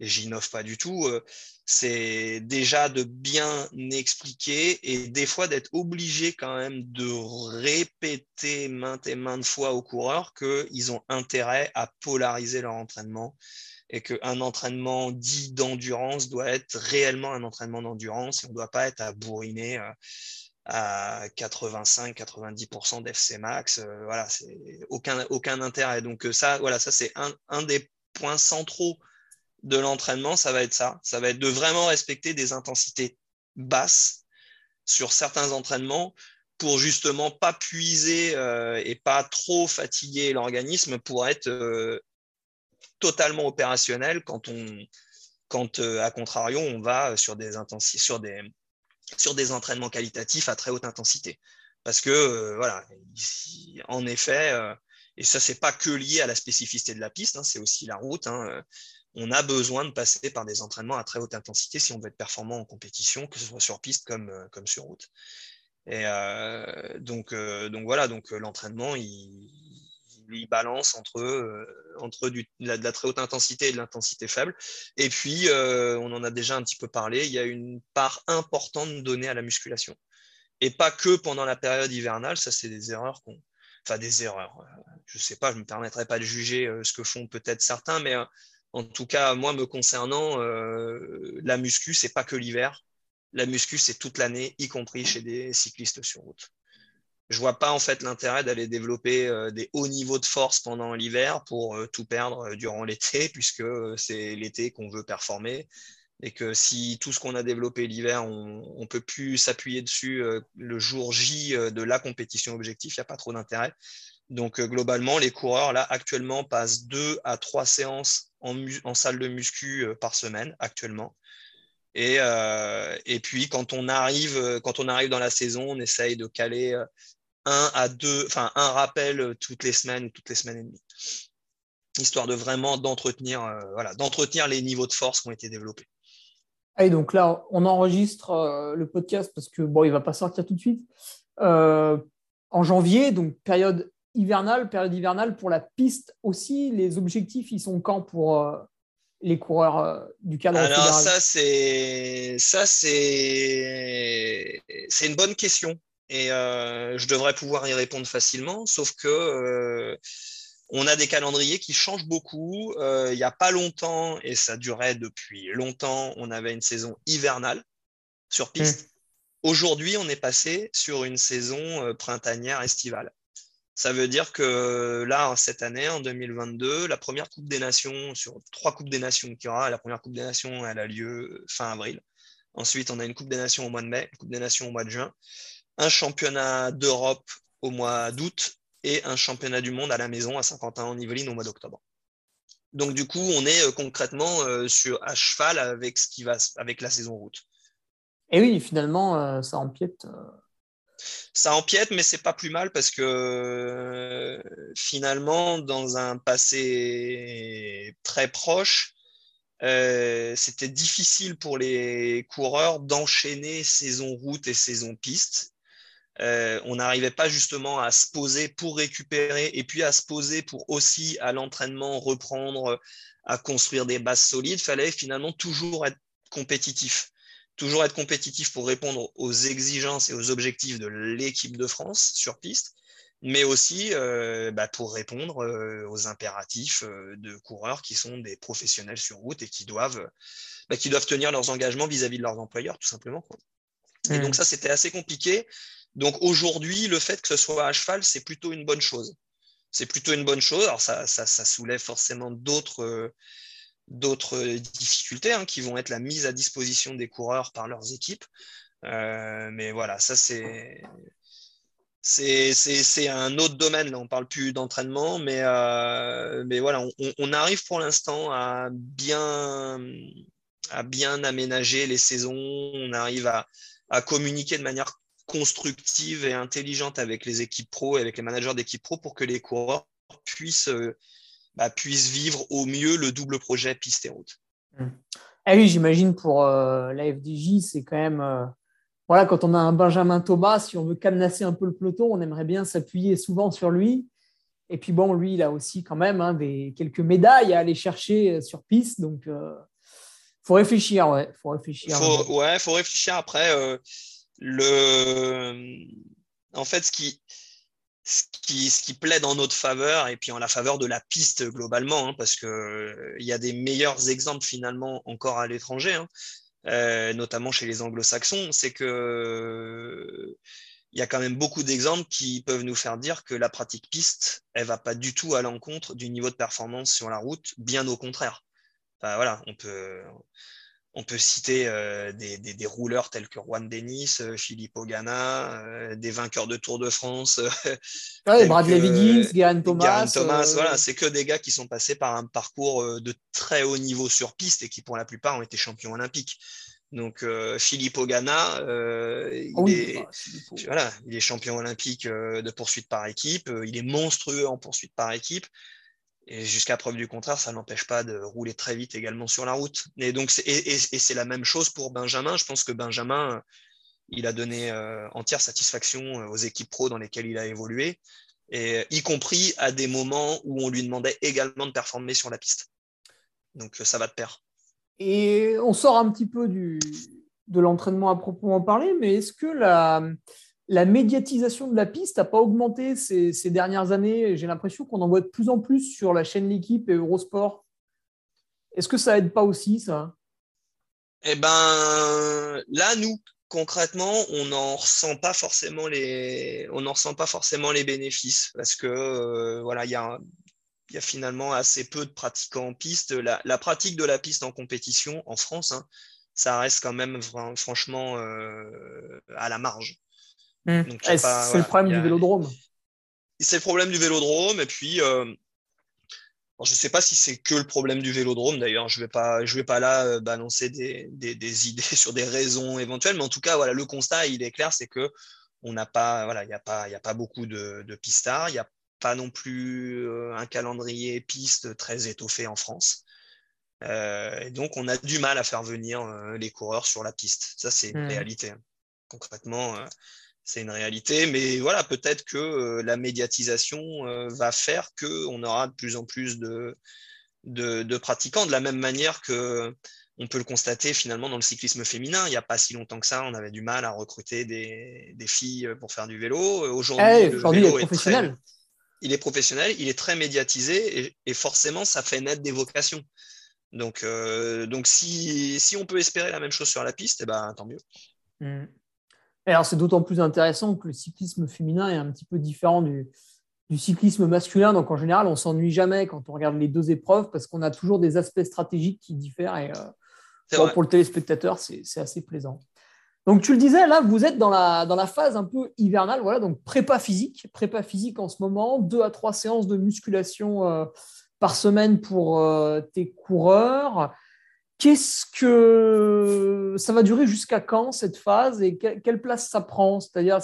et j'innove pas du tout, c'est déjà de bien expliquer et des fois d'être obligé quand même de répéter maintes et maintes fois aux coureurs qu'ils ont intérêt à polariser leur entraînement et qu'un entraînement dit d'endurance doit être réellement un entraînement d'endurance et on ne doit pas être à bourriner euh, à 85-90% d'FC max. Euh, voilà, c'est aucun, aucun intérêt. Donc ça, voilà, ça c'est un, un des points centraux de l'entraînement, ça va être ça. Ça va être de vraiment respecter des intensités basses sur certains entraînements pour justement pas puiser euh, et pas trop fatiguer l'organisme pour être euh, totalement opérationnel quand on quand euh, à contrario on va sur des sur des sur des entraînements qualitatifs à très haute intensité parce que voilà en effet et ça c'est pas que lié à la spécificité de la piste hein, c'est aussi la route hein, on a besoin de passer par des entraînements à très haute intensité si on veut être performant en compétition, que ce soit sur piste comme, euh, comme sur route. Et euh, donc, euh, donc voilà, donc l'entraînement, il, balance entre, entre de, la, très haute intensité et de l'intensité faible. Et puis, on en a déjà un petit peu parlé, il y a une part importante donnée à la musculation. Et pas que pendant la période hivernale, ça c'est des erreurs qu'on... Enfin, des erreurs. Je ne sais pas, je ne me permettrai pas de juger ce que font peut-être certains, mais en tout cas, moi, me concernant, euh, la muscu, c'est pas que l'hiver. La muscu, c'est toute l'année, y compris chez des cyclistes sur route. Je vois pas en fait l'intérêt d'aller développer euh, des hauts niveaux de force pendant l'hiver pour euh, tout perdre durant l'été, puisque c'est l'été qu'on veut performer. et que si tout ce qu'on a développé l'hiver, on ne peut plus s'appuyer dessus euh, le jour J euh, de la compétition objectif, il n'y a pas trop d'intérêt. Donc globalement, les coureurs là actuellement passent deux à trois séances en, salle de muscu par semaine actuellement. Et, et, puis quand on arrive quand on arrive dans la saison, on essaye de caler un à deux, enfin un rappel toutes les semaines ou toutes les semaines et demie histoire de vraiment d'entretenir euh, voilà, d'entretenir les niveaux de force qui ont été développés. Et donc là, on enregistre euh, le podcast parce que bon, il va pas sortir tout de suite. Euh, en janvier, donc période hivernale, période hivernale pour la piste aussi. Les objectifs, ils sont quand pour les coureurs du cadre Alors ça, c'est ça, c'est c'est une bonne question et je devrais pouvoir y répondre facilement. Sauf que on a des calendriers qui changent beaucoup. Euh, il n'y a pas longtemps, et ça durait depuis longtemps, on avait une saison hivernale sur piste. Mmh. Aujourd'hui, on est passé sur une saison euh, printanière estivale. Ça veut dire que là, cette année, en 2022, la première Coupe des Nations, sur trois Coupes des Nations qu'il y aura, la première Coupe des Nations, elle a lieu fin avril. Ensuite, on a une Coupe des Nations au mois de mai, une Coupe des Nations au mois de juin, un championnat d'Europe au mois d'août et un championnat du monde à la maison à Saint-Quentin en Yvelines au mois d'octobre. Donc du coup, on est euh, concrètement euh, sur à cheval avec ce qui va avec la saison route. Et oui, finalement, euh, ça empiète. Ça empiète, mais c'est pas plus mal parce que finalement, dans un passé très proche, c'était difficile pour les coureurs d'enchaîner saison route et saison piste. Euh, on n'arrivait pas justement à se poser pour récupérer et puis à se poser pour aussi à l'entraînement reprendre, à construire des bases solides. Il fallait finalement toujours être compétitif. Toujours être compétitif pour répondre aux exigences et aux objectifs de l'équipe de France sur piste, mais aussi euh, bah, pour répondre euh, aux impératifs de coureurs qui sont des professionnels sur route et qui doivent, bah, qui doivent tenir leurs engagements vis-à-vis de leurs employeurs, tout simplement. Et mmh. donc ça, c'était assez compliqué. Donc aujourd'hui, le fait que ce soit à cheval, c'est plutôt une bonne chose. C'est plutôt une bonne chose. Alors ça, soulève forcément d'autres difficultés hein, qui vont être la mise à disposition des coureurs par leurs équipes. Euh, mais voilà, ça c'est c'est un autre domaine. Là, on parle plus d'entraînement, mais, euh, mais voilà, on, arrive pour l'instant à bien, à bien aménager les saisons. On arrive à, à communiquer de manière constructive et intelligente avec les équipes pro et avec les managers d'équipes pro pour que les coureurs puissent, euh, bah, puissent vivre au mieux le double projet piste et route. Mmh. Ah oui, j'imagine pour euh, la FDJ, c'est quand même. Euh, voilà, quand on a un Benjamin Thomas, si on veut cadenasser un peu le peloton, on aimerait bien s'appuyer souvent sur lui. Et puis bon, lui, il a aussi quand même hein, des, quelques médailles à aller chercher sur piste. Donc, il faut réfléchir, ouais. Faut réfléchir. Faut, ouais, faut réfléchir après en fait, ce qui, ce qui, plaide en notre faveur et puis en la faveur de la piste globalement, hein, parce qu'il euh, y a des meilleurs exemples finalement encore à l'étranger, hein, euh, notamment chez les anglo-saxons, c'est que il y a quand même beaucoup d'exemples qui peuvent nous faire dire que la pratique piste, elle va pas du tout à l'encontre du niveau de performance sur la route, bien au contraire. Voilà, on peut, on peut citer euh, des, rouleurs tels que Juan Denis, euh, Philippe Ogana, euh, des vainqueurs de Tour de France. Bradley Wiggins, Geraint Thomas. Thomas voilà, c'est que des gars qui sont passés par un parcours de très haut niveau sur piste et qui, pour la plupart, ont été champions olympiques. Donc, Philippe Ogana, il, ah est, bah, il est champion olympique de poursuite par équipe. il est monstrueux en poursuite par équipe. Et jusqu'à preuve du contraire, ça n'empêche pas de rouler très vite également sur la route. Et donc, c'est, et, la même chose pour Benjamin. Je pense que Benjamin, il a donné euh, entière satisfaction euh, aux équipes pro dans lesquelles il a évolué, et, y compris à des moments où on lui demandait également de performer sur la piste. Donc, ça va de pair. Et on sort un petit peu du, de l'entraînement à proprement parler, mais est-ce que la, la médiatisation de la piste n'a pas augmenté ces, dernières années. J'ai l'impression qu'on en voit de plus en plus sur la chaîne L'équipe et Eurosport. Est-ce que ça aide pas aussi, ça? Eh ben, là, nous, concrètement, on n'en ressent pas forcément les, pas forcément les bénéfices parce que euh, voilà, il y a il y a finalement assez peu de pratiquants en piste. La, pratique de la piste en compétition en France, hein, ça reste quand même franchement euh, à la marge. Mmh. c'est le problème du vélodrome. C'est le problème du vélodrome. Et puis, euh, je ne sais pas si c'est que le problème du vélodrome. D'ailleurs, je ne vais, pas, vais pas là euh, balancer des, idées sur des raisons éventuelles. Mais en tout cas, voilà, le constat, il est clair, c'est que on n'a pas, voilà, il n'y a, pas, a pas beaucoup de, de pistards. Il n'y a pas non plus euh, un calendrier piste très étoffé en France. Euh, et donc, on a du mal à faire venir euh, les coureurs sur la piste. Ça, c'est une hmm. réalité. Hein. Concrètement, c'est une réalité. Mais voilà, peut-être que la médiatisation va faire qu'on aura de plus en plus de, de, pratiquants, de la même manière que on peut le constater finalement dans le cyclisme féminin. Il n'y a pas si longtemps que ça, on avait du mal à recruter des, filles pour faire du vélo. Aujourd'hui, eh, le vélo est professionnel il est professionnel, il est très médiatisé et, forcément, ça fait naître des vocations. Donc, euh, donc si, on peut espérer la même chose sur la piste, eh ben, tant mieux. Alors, c'est d'autant plus intéressant que le cyclisme féminin est un petit peu différent du, cyclisme masculin. Donc, en général, on s'ennuie jamais quand on regarde les deux épreuves parce qu'on a toujours des aspects stratégiques qui diffèrent. Et euh, pour le téléspectateur, c'est assez plaisant. Donc, tu le disais, là, vous êtes dans la, dans la phase un peu hivernale, voilà, donc prépa physique, prépa physique en ce moment, deux à trois séances de musculation euh, par semaine pour euh, tes coureurs. Qu'est-ce que ça va durer jusqu'à quand cette phase et quelle place ça prend? C'est-à-dire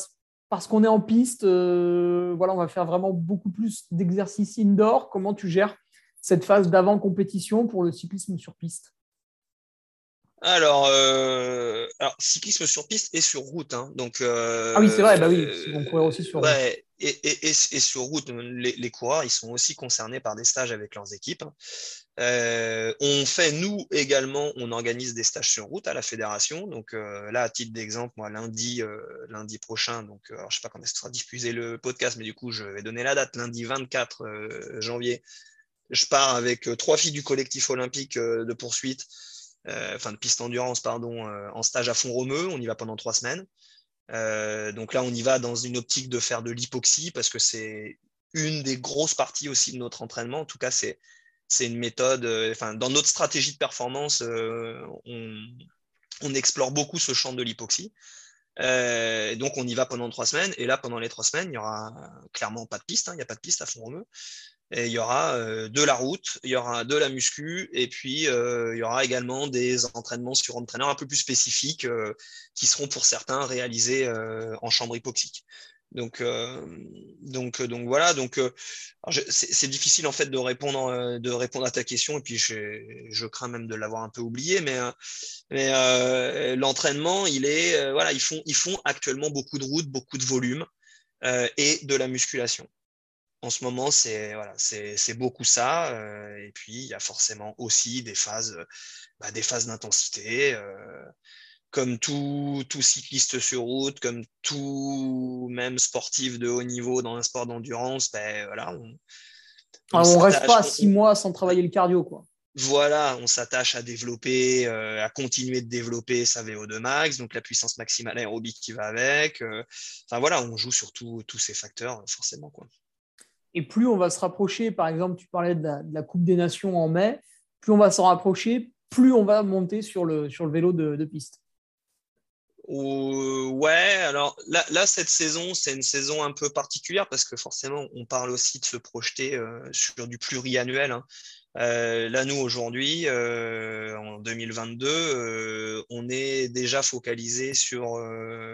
parce qu'on est en piste, euh, voilà, on va faire vraiment beaucoup plus d'exercices indoor. Comment tu gères cette phase d'avant compétition pour le cyclisme sur piste? Alors, alors, cyclisme sur piste et sur route. Hein. Donc, ah oui, c'est vrai, bah oui, on courir aussi sur route. Et, et, et, et, sur route, les, les, coureurs, ils sont aussi concernés par des stages avec leurs équipes. Euh, on fait, nous également, on organise des stages sur route à la fédération. Donc là, à titre d'exemple, moi, lundi, lundi prochain, donc alors, je sais pas quand est-ce que sera diffusé le podcast, mais du coup, je vais donner la date, lundi 24 janvier. Je pars avec trois filles du collectif olympique de poursuite euh, enfin de piste endurance, pardon, euh, en stage à Font-Romeu. On y va pendant trois semaines. Euh, donc là, on y va dans une optique de faire de l'hypoxie parce que c'est une des grosses parties aussi de notre entraînement. En tout cas, c'est c'est une méthode. enfin, dans notre stratégie de performance, on, on, explore beaucoup ce champ de l'hypoxie. donc on y va pendant trois semaines. Et là, pendant les trois semaines, il n'y aura clairement pas de piste. Hein. il n'y a pas de piste à Font-Romeu. Et il y aura euh, de la route, il y aura de la muscu, et puis euh, il y aura également des entraînements sur entraîneur un peu plus spécifiques euh, qui seront pour certains réalisés en chambre hypoxique. Donc, donc, donc voilà. Donc, c'est difficile en fait de répondre, de répondre à ta question. Et puis, je, crains même de l'avoir un peu oublié. Mais, mais l'entraînement, il est, voilà, ils font, ils font actuellement beaucoup de route, beaucoup de volume et de la musculation en ce moment, c'est voilà, c'est beaucoup ça. Euh, et puis, il y a forcément aussi des phases, bah, des phases d'intensité. Euh, comme tout, tout, cycliste sur route, comme tout même sportif de haut niveau dans un sport d'endurance, ben, voilà, on, on, reste pas six mois sans travailler le cardio. Quoi. Voilà, on s'attache à développer, euh, à continuer de développer sa VO2 max, donc la puissance maximale aérobique qui va avec. enfin voilà, on joue sur tous ces facteurs forcément. Quoi. Et plus on va se rapprocher, par exemple, tu parlais de la, Coupe des Nations en mai, plus on va s'en rapprocher, plus on va monter sur le, sur le vélo de, piste. Ouais, alors là, cette saison, c'est une saison un peu particulière parce que forcément, on parle aussi de se projeter euh, sur du pluriannuel. Hein. Euh, là, nous, aujourd'hui, euh, en 2022, on est déjà focalisé sur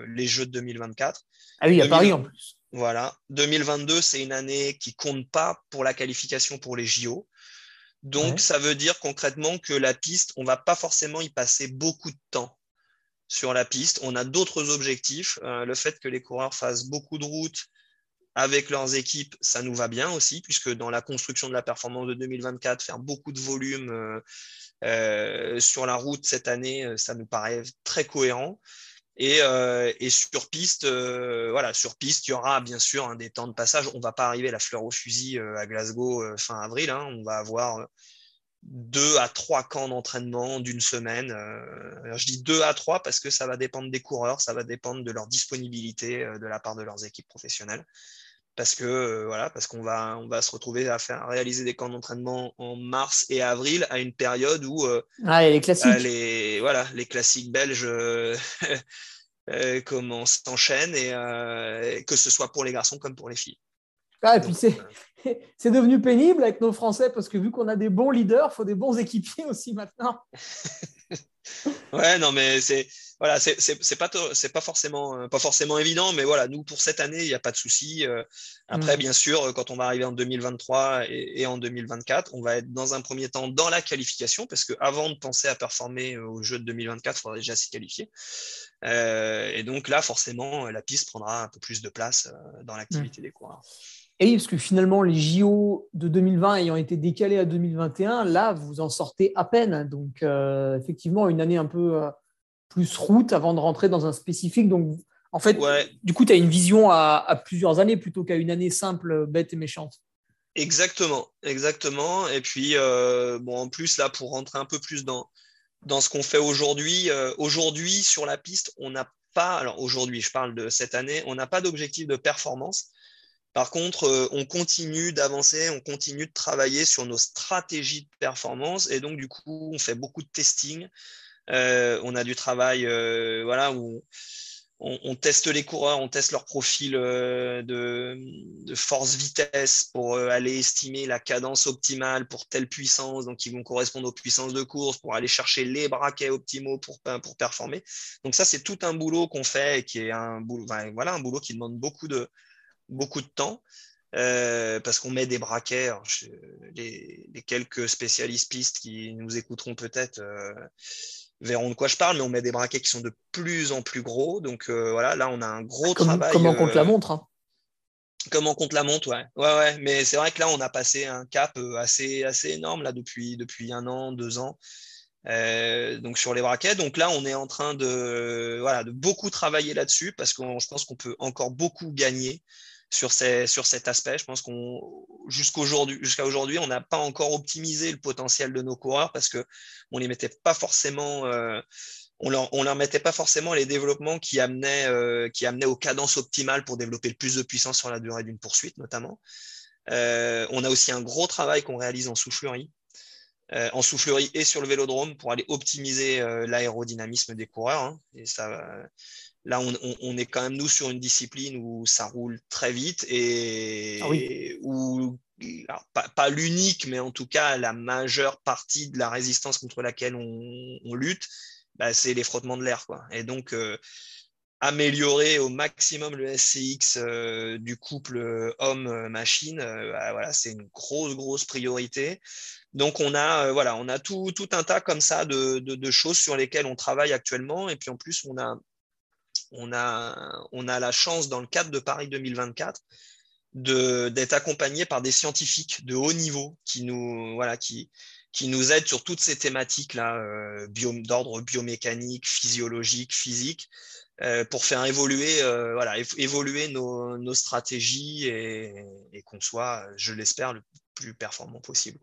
les Jeux de 2024. Ah oui, à Paris en plus. Voilà. 2022, c'est une année qui compte pas pour la qualification pour les JO. Donc, ça veut dire concrètement que la piste, on va pas forcément y passer beaucoup de temps sur la piste. On a d'autres objectifs. Euh, le fait que les coureurs fassent beaucoup de routes avec leurs équipes, ça nous va bien aussi, puisque dans la construction de la performance de 2024, faire beaucoup de volume euh, euh, sur la route cette année, ça nous paraît très cohérent. Et, sur piste, voilà, sur piste, il y aura bien sûr un des temps de passage. On ne va pas arriver à la fleur au fusil à Glasgow fin avril. Hein. On va avoir deux à trois camps d'entraînement d'une semaine. je dis deux à trois parce que ça va dépendre des coureurs, ça va dépendre de leur disponibilité de la part de leurs équipes professionnelles. parce que voilà, parce qu'on va, on va se retrouver à faire réaliser des camps d'entraînement en mars et avril à une période où ah, les classiques, les, voilà, les classiques belges comment s'enchaînent et que ce soit pour les garçons comme pour les filles. Ah, et puis c'est devenu pénible avec nos Français parce que vu qu'on a des bons leaders, il faut des bons équipiers aussi maintenant. ouais, non, mais c'est voilà, c'est pas c'est pas forcément euh, pas forcément évident, mais voilà, nous pour cette année, il n'y a pas de souci. Euh. après, mm. bien sûr, quand on va arriver en 2023 et, en 2024, on va être dans un premier temps dans la qualification parce que avant de penser à performer au jeu de 2024, il faudra déjà s'y qualifier. Euh, et donc là, forcément, la piste prendra un peu plus de place dans l'activité mm. des coureurs. Et oui, parce que finalement, les JO de 2020 ayant été décalés à 2021, là, vous en sortez à peine. Donc, euh, effectivement, une année un peu euh, plus route avant de rentrer dans un spécifique. Donc, en fait, du coup, tu as une vision à, plusieurs années plutôt qu'à une année simple, bête et méchante. Exactement, exactement. Et puis, euh, bon, en plus, là, pour rentrer un peu plus dans, dans ce qu'on fait aujourd'hui, aujourd'hui, sur la piste, on n'a pas, alors aujourd'hui, je parle de cette année, on n'a pas d'objectif de performance. Par contre, euh, on continue d'avancer, on continue de travailler sur nos stratégies de performance et donc du coup, on fait beaucoup de testing. Euh, on a du travail euh, voilà, où on, teste les coureurs, on teste leur profil de, force-vitesse pour aller estimer la cadence optimale pour telle puissance, donc ils vont correspondre aux puissances de course, pour aller chercher les braquets optimaux pour, pour performer. Donc ça, c'est tout un boulot qu'on fait et qui est un boulot, voilà, un boulot qui demande beaucoup de, beaucoup de temps. Euh, parce qu'on met des braquets. les, quelques spécialistes pistes qui nous écouteront peut-être euh, verront de quoi je parle, mais on met des braquets qui sont de plus en plus gros. Donc euh, voilà, là on a un gros travail. Comment on compte la montre hein. Comment compte la montre, ouais. ouais, ouais. Mais c'est vrai que là on a passé un cap assez, assez énorme là depuis, depuis un an, deux ans. donc sur les braquets. Donc là, on est en train de, voilà, de beaucoup travailler là-dessus parce que je pense qu'on peut encore beaucoup gagner sur, ces, sur cet aspect. Je pense qu'on jusqu'à aujourd'hui, on n'a pas encore optimisé le potentiel de nos coureurs parce que on les mettait pas forcément, euh, on leur, on leur mettait pas forcément les développements qui amenaient, euh, qui aux cadences optimales pour développer le plus de puissance sur la durée d'une poursuite, notamment. Euh, on a aussi un gros travail qu'on réalise en soufflerie. en soufflerie et sur le vélodrome pour aller optimiser l'aérodynamisme des coureurs. Hein. et ça, Là, on, est quand même, nous, sur une discipline où ça roule très vite et, ah où, pas, l'unique, mais en tout cas, la majeure partie de la résistance contre laquelle on, lutte, bah, c'est les frottements de l'air. Et donc, euh, améliorer au maximum le SCX euh, du couple euh, homme-machine, bah, voilà, c'est une grosse, grosse priorité. Donc on a, voilà, on a tout, tout, un tas comme ça de, de, choses sur lesquelles on travaille actuellement. Et puis en plus, on a, on a, la chance, dans le cadre de Paris 2024, d'être accompagné par des scientifiques de haut niveau qui nous, voilà, qui, qui nous aident sur toutes ces thématiques-là, euh, d'ordre biomécanique, physiologique, physique, euh, pour faire évoluer, euh, nos, stratégies et, qu'on soit, je l'espère, le plus performant possible.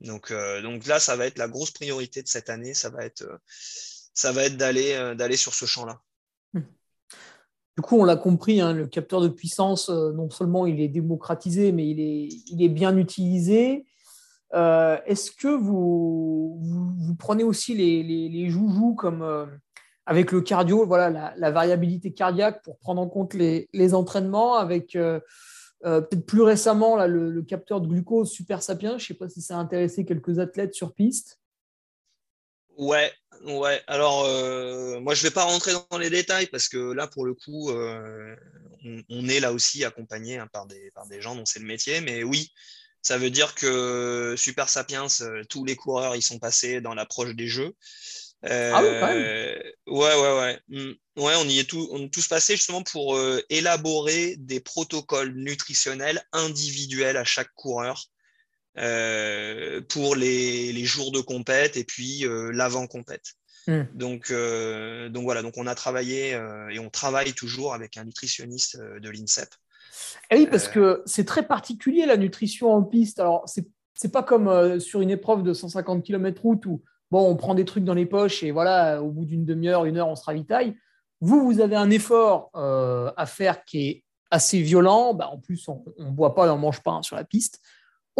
Donc, là, ça va être la grosse priorité de cette année, ça va être, ça va être d'aller, d'aller sur ce champ-là. Du coup, on l'a compris, hein, le capteur de puissance, euh, non seulement il est démocratisé, mais il est, il est bien utilisé. Euh, est-ce que vous, vous, prenez aussi les, les, joujoux comme euh, avec le cardio, voilà, la, variabilité cardiaque pour prendre en compte les, entraînements, avec peut-être plus récemment là, le, capteur de glucose Super Sapiens Je ne sais pas si ça a intéressé quelques athlètes sur piste. Ouais, ouais. Alors, euh, moi, je vais pas rentrer dans les détails parce que là, pour le coup, euh, on, est là aussi accompagné hein, par, des, par des gens dont c'est le métier. Mais oui, ça veut dire que Super Sapiens, euh, tous les coureurs, ils sont passés dans l'approche des jeux. ah oui, quand même. Ouais, ouais, ouais. Mm. Ouais, on y est, tout, on est tous passés justement pour élaborer des protocoles nutritionnels individuels à chaque coureur euh, pour les, jours de compète et puis euh, l'avant compète. Hmm. Donc, euh, donc voilà, donc on a travaillé et on travaille toujours avec un nutritionniste de l'INSEP. Et eh oui, parce que c'est très particulier la nutrition en piste. Alors, c'est n'est pas comme sur une épreuve de 150 km route où bon, on prend des trucs dans les poches et voilà, au bout d'une demi-heure, une heure, on se ravitaille. Vous, vous avez un effort à faire qui est assez violent. Bah, en plus, on ne boit pas, on ne mange pas hein, sur la piste.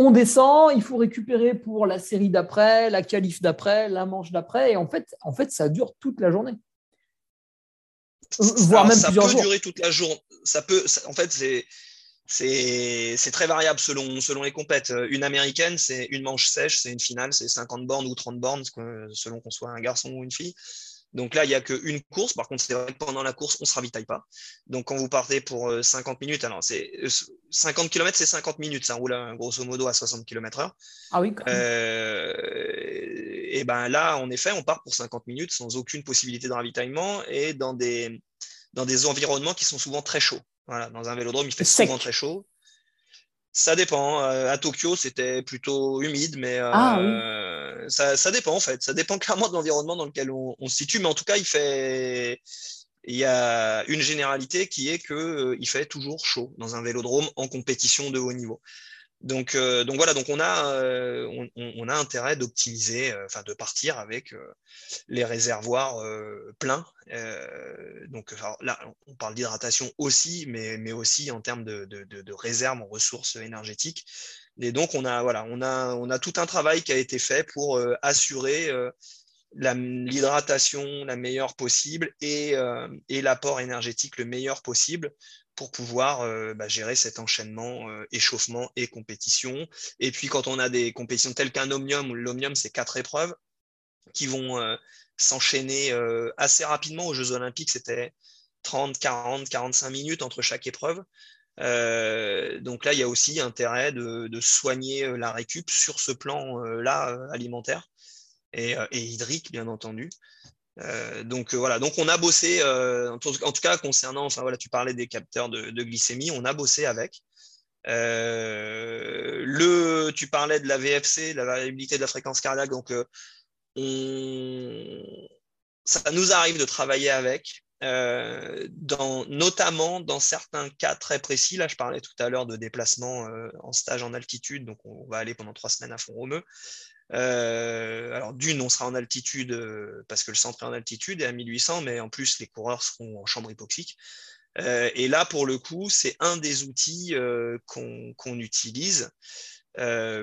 On descend, il faut récupérer pour la série d'après, la qualif d'après, la manche d'après. Et en fait, en fait, ça dure toute la journée. Voire même ça peut durer toute la journée. Ça peut, en fait, c'est c'est très variable selon, selon les compètes. Une américaine, c'est une manche sèche, c'est une finale, c'est 50 bornes ou 30 bornes, selon qu'on soit un garçon ou une fille. Donc là, il n'y a qu'une course. Par contre, c'est vrai que pendant la course, on ne se ravitaille pas. Donc quand vous partez pour 50 euh, minutes, alors c'est 50 km, c'est 50 minutes. Ça roule hein, grosso modo à 60 km/h. Ah oui. Euh, et ben là, en effet, on part pour 50 minutes sans aucune possibilité de ravitaillement et dans des, dans des environnements qui sont souvent très chauds. Voilà, dans un vélodrome, il fait souvent très chaud. Ça dépend. Euh, à Tokyo, c'était plutôt humide, mais ah ça, dépend en fait. Ça dépend clairement de l'environnement dans lequel on, se situe, mais en tout cas, il y a une généralité qui est qu'il euh, il fait toujours chaud dans un vélodrome en compétition de haut niveau. Donc, euh, voilà, donc on a, euh, intérêt d'optimiser, enfin de partir avec les réservoirs pleins. donc là, on parle d'hydratation aussi, mais, mais aussi en termes de, de, de, de réserve en ressources énergétiques. Et donc, on a, voilà, on a, on a tout un travail qui a été fait pour euh, assurer euh, l'hydratation la, meilleure possible et, euh, et l'apport énergétique le meilleur possible pour pouvoir bah, gérer cet enchaînement échauffement et compétition. Et puis, quand on a des compétitions telles qu'un omnium, où l'omnium, c'est quatre épreuves qui vont s'enchaîner assez rapidement aux Jeux Olympiques, c'était 30, 40, 45 minutes entre chaque épreuve. Euh, donc là, il y a aussi intérêt de, soigner euh, la récup sur ce plan-là euh, alimentaire et, hydrique, bien entendu. donc voilà, donc on a bossé, en, tout, cas concernant, enfin voilà, tu parlais des capteurs de, glycémie, on a bossé avec. le, tu parlais de la VFC, la variabilité de la fréquence cardiaque, donc on, ça nous arrive de travailler avec. Euh, notamment dans certains cas très précis. Là, je parlais tout à l'heure de déplacement euh, en stage en altitude, donc on va aller pendant trois semaines à Font-Romeu. Euh, alors d'une, on sera en altitude parce que le centre est en altitude et à 1800, mais en plus les coureurs seront en chambre hypoxique. et là, pour le coup, c'est un des outils qu'on utilise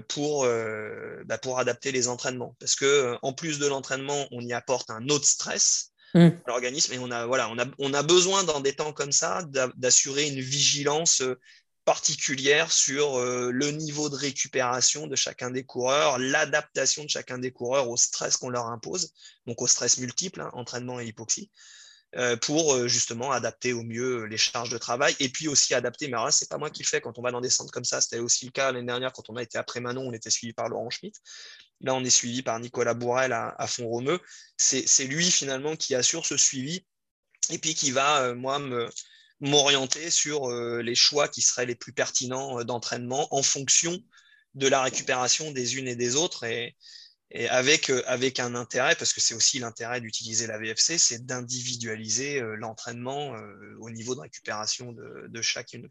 pour, bah, adapter les entraînements. Parce que en plus de l'entraînement, on y apporte un autre stress Mm. l'organisme. Et on a, voilà, on a, besoin dans des temps comme ça d'assurer une vigilance euh, particulière sur euh, le niveau de récupération de chacun des coureurs, l'adaptation de chacun des coureurs au stress qu'on leur impose, donc au stress multiple, hein, entraînement et hypoxie, euh, pour justement adapter au mieux les charges de travail et puis aussi adapter. Mais alors là, c'est pas moi qui le fais quand on va dans des centres comme ça. C'était aussi le cas l'année dernière quand on a été après Manon, on était suivi par Laurent Schmitt. Là, on est suivi par Nicolas Bourrel à, Font-Romeu. C'est lui finalement qui assure ce suivi et puis qui va, euh, moi, m'orienter sur euh, les choix qui seraient les plus pertinents euh, d'entraînement en fonction de la récupération des unes et des autres et, avec, avec un intérêt, parce que c'est aussi l'intérêt d'utiliser la VFC, c'est d'individualiser l'entraînement au niveau de récupération de, chacune.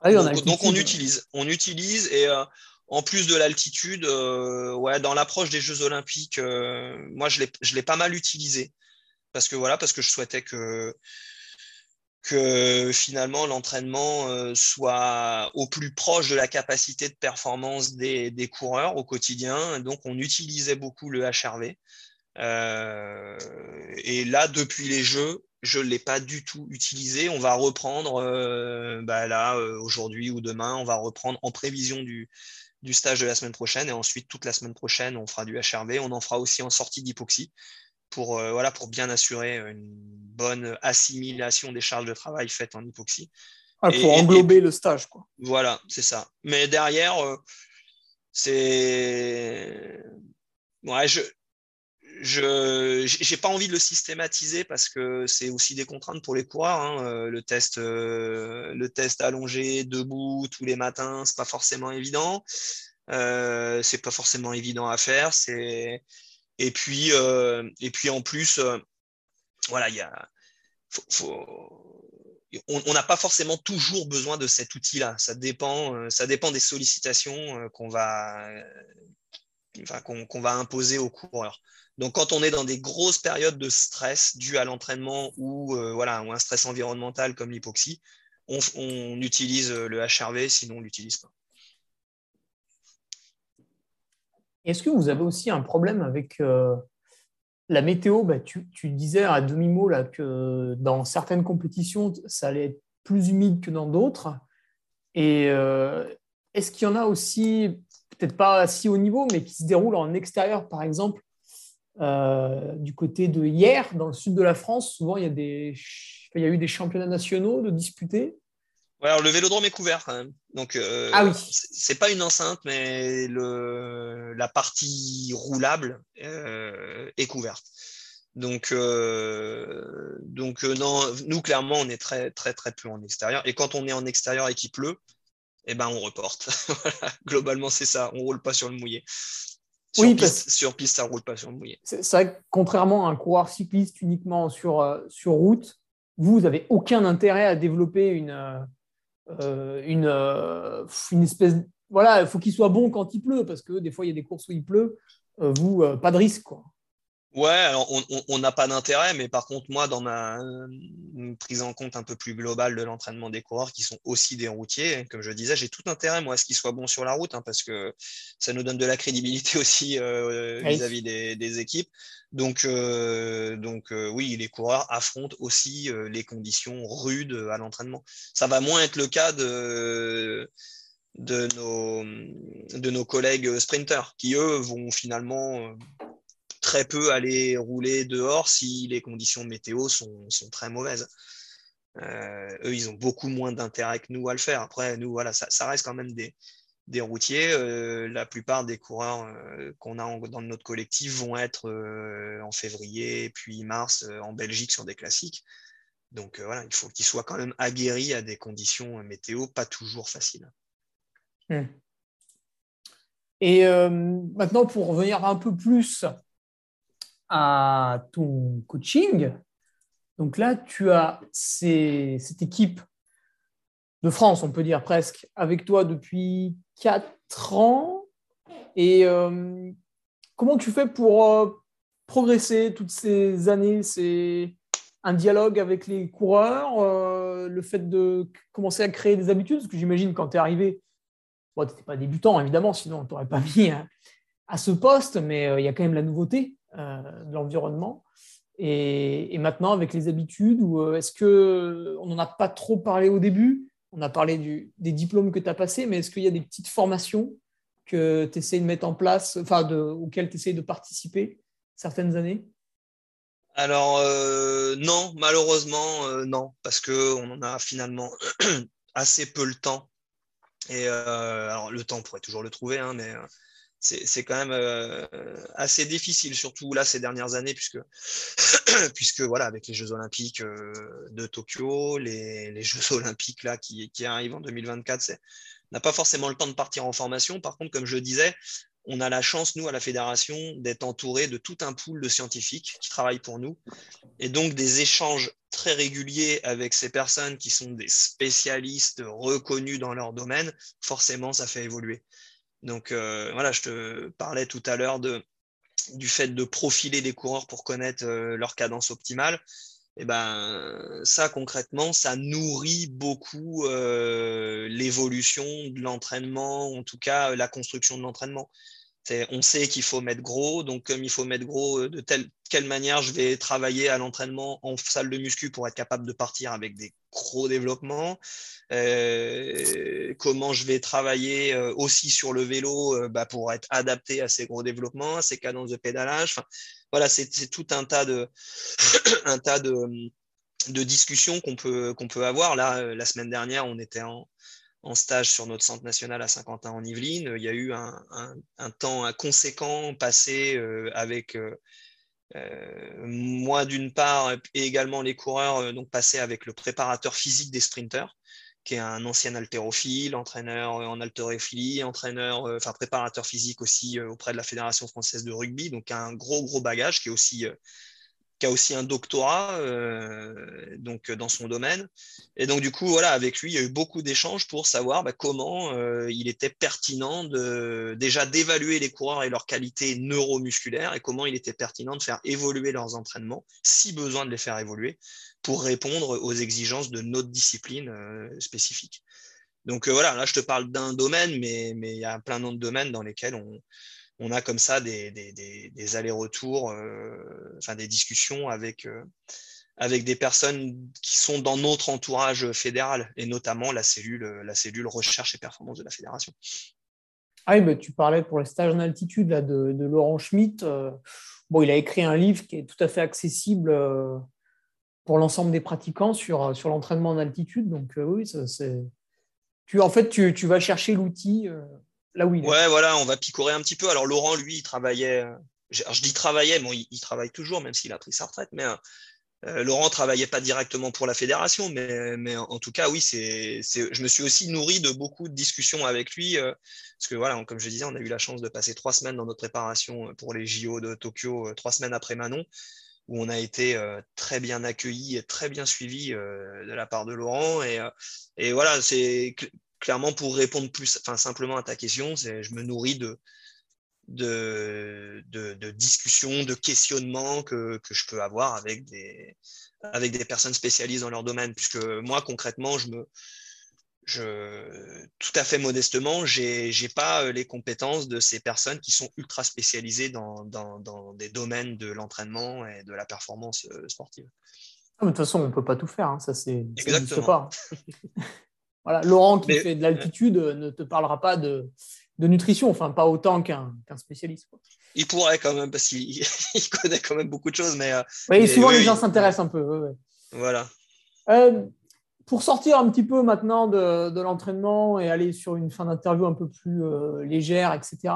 Ah donc, on utilise, on utilise et en plus de l'altitude, euh, ouais, dans l'approche des Jeux Olympiques, euh, moi je l'ai pas mal utilisé parce que voilà, parce que je souhaitais que que finalement l'entraînement euh, soit au plus proche de la capacité de performance des, des coureurs au quotidien. Donc on utilisait beaucoup le HRV. et là, depuis les Jeux, je ne l'ai pas du tout utilisé. On va reprendre bah là, aujourd'hui ou demain, on va reprendre en prévision du, du stage de la semaine prochaine. Et ensuite, toute la semaine prochaine, on fera du HRV. On en fera aussi en sortie d'hypoxie pour, euh, voilà, pour bien assurer une bonne assimilation des charges de travail faites en hypoxie. Ah, pour englober le stage. Quoi. Voilà, c'est ça. Mais derrière, euh, c'est. Ouais, je, je n'ai pas envie de le systématiser parce que c'est aussi des contraintes pour les coureurs. Hein. Euh, le, test, euh, le test allongé, debout, tous les matins, c'est pas forcément évident. Euh, c'est pas forcément évident à faire. Et, puis, euh, et puis en plus, voilà, il y a, on n'a pas forcément toujours besoin de cet outil-là. Ça dépend, ça dépend des sollicitations qu'on va, qu'on va imposer aux coureurs. Donc, quand on est dans des grosses périodes de stress dues à l'entraînement ou, euh, voilà, un stress environnemental comme l'hypoxie, on, utilise le HRV, sinon on l'utilise pas. Est-ce que vous avez aussi un problème avec la météo, bah, tu, disais à demi-mot que dans certaines compétitions, ça allait être plus humide que dans d'autres. Et euh, est-ce qu'il y en a aussi, peut-être pas si haut niveau, mais qui se déroulent en extérieur, par exemple, euh, du côté de hier, dans le sud de la France Souvent, il y, a des, il y a eu des championnats nationaux de disputés. Ouais, alors le vélodrome est couvert quand même. Donc, euh, ah oui. c'est pas une enceinte, mais le, la partie roulable euh, est couverte. Donc, donc non, nous clairement, on est très très très peu en extérieur. Et quand on est en extérieur et qu'il pleut, eh ben on reporte. Globalement, c'est ça. On roule pas sur le mouillé. Sur, oui, piste, sur piste, ça roule pas sur le mouillé. C'est vrai que contrairement à un coureur cycliste uniquement sur sur route, vous, vous avez aucun intérêt à développer une euh, une, euh, une espèce. Voilà, il faut qu'il soit bon quand il pleut, parce que des fois, il y a des courses où il pleut. Euh, vous, pas de risque. Quoi. Ouais, alors on n'a pas d'intérêt, mais par contre, moi, dans ma prise en compte un peu plus globale de l'entraînement des coureurs qui sont aussi des routiers, comme je disais, j'ai tout intérêt, moi, à ce qu'ils soient bons sur la route, hein, parce que ça nous donne de la crédibilité aussi vis-à-vis des, des, équipes. Donc, euh, donc euh, oui, les coureurs affrontent aussi euh, les conditions rudes à l'entraînement. Ça va moins être le cas de, de, nos, de nos collègues sprinters, qui eux vont finalement très peu aller rouler dehors si les conditions météo sont, sont très mauvaises. eux, ils ont beaucoup moins d'intérêt que nous à le faire. Après, nous, voilà, ça, reste quand même des, des routiers, euh, la plupart des coureurs euh, qu'on a dans notre collectif vont être euh, en février puis mars en Belgique sur des classiques. Donc voilà, il faut qu'ils soient quand même aguerris à des conditions météo pas toujours faciles. Hmm. Et maintenant, pour revenir un peu plus à ton coaching, donc là, tu as cette équipe de France, on peut dire presque, avec toi depuis 4 ans. Et euh, comment tu fais pour euh, progresser toutes ces années? C'est un dialogue avec les coureurs, euh, le fait de commencer à créer des habitudes, parce que j'imagine quand tu es arrivé, tu n'étais pas débutant évidemment, sinon on t'aurait pas mis à, ce poste, mais il y a quand même la nouveauté de l'environnement. Et, maintenant, avec les habitudes, est-ce qu'on n'en a pas trop parlé au début? On a parlé des diplômes que tu as passés, mais est-ce qu'il y a des petites formations que tu de mettre en place, enfin, auxquelles tu essaies de participer certaines années? Alors, euh, non, malheureusement, euh, non, parce qu'on en a finalement assez peu le temps. Et euh, alors, le temps, on pourrait toujours le trouver, hein, mais c'est quand même euh, assez difficile, surtout là ces dernières années, puisque, voilà, avec les Jeux Olympiques euh, de Tokyo, les, Jeux Olympiques là, qui, qui arrivent en 2024, on n'a pas forcément le temps de partir en formation. Par contre, comme je disais, on a la chance, nous, à la fédération, d'être entouré de tout un pool de scientifiques qui travaillent pour nous. Et donc, des échanges très réguliers avec ces personnes qui sont des spécialistes reconnus dans leur domaine, forcément, ça fait évoluer. Donc euh, voilà, je te parlais tout à l'heure du fait de profiler les coureurs pour connaître euh, leur cadence optimale. Et eh ben ça concrètement, ça nourrit beaucoup euh, l'évolution de l'entraînement, en tout cas la construction de l'entraînement. On sait qu'il faut mettre gros, donc comme il faut mettre gros, de telle quelle manière je vais travailler à l'entraînement en salle de muscu pour être capable de partir avec des gros développements, euh, comment je vais travailler euh, aussi sur le vélo euh, bah, pour être adapté à ces gros développements, à ces cadences de pédalage. voilà, c'est tout un tas de, un tas de discussions qu'on peut, qu'on peut avoir. Là, la semaine dernière, on était en, en stage sur notre centre national à Saint-Quentin en Yvelines. Il y a eu un, temps conséquent passé avec euh, moi, d'une part, et également les coureurs, euh, donc passer avec le préparateur physique des sprinters, qui est un ancien haltérophile, entraîneur euh, en haltérophilie, entraîneur, enfin préparateur physique aussi auprès de la Fédération française de rugby, donc un gros gros bagage qui est aussi qui a aussi un doctorat donc, dans son domaine. Et donc, du coup, voilà, avec lui, il y a eu beaucoup d'échanges pour savoir bah, comment il était pertinent de, déjà d'évaluer les coureurs et leurs qualités neuromusculaires et comment il était pertinent de faire évoluer leurs entraînements, si besoin de les faire évoluer, pour répondre aux exigences de notre discipline spécifique. Donc voilà, là je te parle d'un domaine, mais, mais il y a plein d'autres domaines dans lesquels on, on a comme ça des, allers-retours, euh, enfin des discussions avec, euh, avec des personnes qui sont dans notre entourage fédéral, et notamment la cellule, la cellule recherche et performance de la fédération. Ah oui, tu parlais pour les stages en altitude là, de, Laurent Schmitt. Euh, bon, il a écrit un livre qui est tout à fait accessible pour l'ensemble des pratiquants sur, sur l'entraînement en altitude. Donc oui, c'est... Tu, en fait, tu, tu vas chercher l'outil Ouais, voilà, on va picorer un petit peu. Alors Laurent, lui, il travaillait. Euh, je, dis travaillait, bon, il, travaille toujours, même s'il a pris sa retraite, mais euh, euh, Laurent travaillait pas directement pour la fédération, mais, en, tout cas, oui, c'est, je me suis aussi nourri de beaucoup de discussions avec lui, parce que voilà, comme je disais, on a eu la chance de passer trois semaines dans notre préparation pour les JO de Tokyo, trois semaines après Manon, où on a été très bien accueillis et très bien suivis de la part de Laurent, et voilà, c'est clairement, pour répondre plus enfin, simplement à ta question, je me nourris de, de, de, discussions, de questionnements que, que, je peux avoir avec des, avec des personnes spécialisées dans leur domaine. Puisque moi, concrètement, je me, je, tout à fait modestement, je n'ai pas euh, les compétences de ces personnes qui sont ultra spécialisées dans, dans, dans des domaines de l'entraînement et de la performance euh, sportive. Ah, de toute façon, on ne peut pas tout faire, hein. ça c'est pas. Laurent qui fait de l'altitude euh, ne te parlera pas de, nutrition, enfin pas autant qu'un spécialiste. Il pourrait quand même, parce qu'il connaît quand même beaucoup de choses. Mais, euh, souvent les gens s'intéressent un peu. Voilà. Euh, pour sortir un petit peu maintenant de, l'entraînement et aller sur une fin d'interview un peu plus légère, etc.,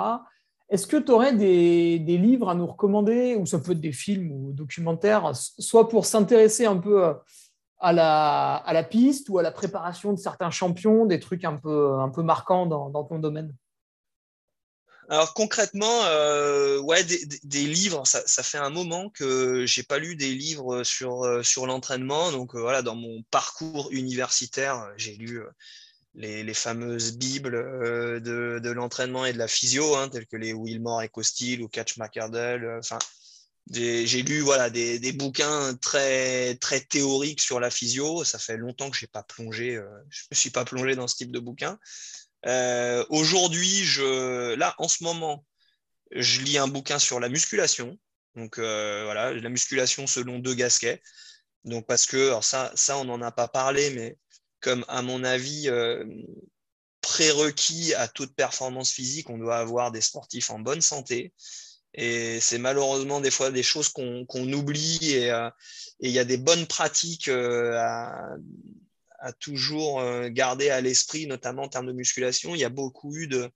est-ce que tu aurais des, des, livres à nous recommander, ou ça peut être des films ou documentaires, soit pour s'intéresser un peu à la, à la piste ou à la préparation de certains champions, des trucs un peu, un peu marquants dans, dans ton domaine? Alors concrètement, euh, ouais, des, livres, ça, ça, fait un moment que j'ai pas lu des livres sur, euh, sur l'entraînement. Donc euh, voilà, dans mon parcours universitaire, j'ai lu les, les, fameuses bibles de, de l'entraînement et de la physio, hein, telles que les Wilmore et Costil ou Catch McArdle. Enfin, j'ai lu voilà, des, des, bouquins très, très théoriques sur la physio. Ça fait longtemps que je n'ai pas plongé, euh, je me suis pas plongé dans ce type de bouquin. Euh, Aujourd'hui, je, là, en ce moment, je lis un bouquin sur la musculation. Donc euh, voilà, la musculation selon deux Gasquet. Donc parce que, ça, ça on n'en a pas parlé, mais comme à mon avis, prérequis à toute performance physique, on doit avoir des sportifs en bonne santé. Et c'est malheureusement des fois des choses qu'on oublie euh, et il y a des bonnes pratiques euh, à, toujours euh, garder à l'esprit, notamment en termes de musculation. Il y a beaucoup eu de.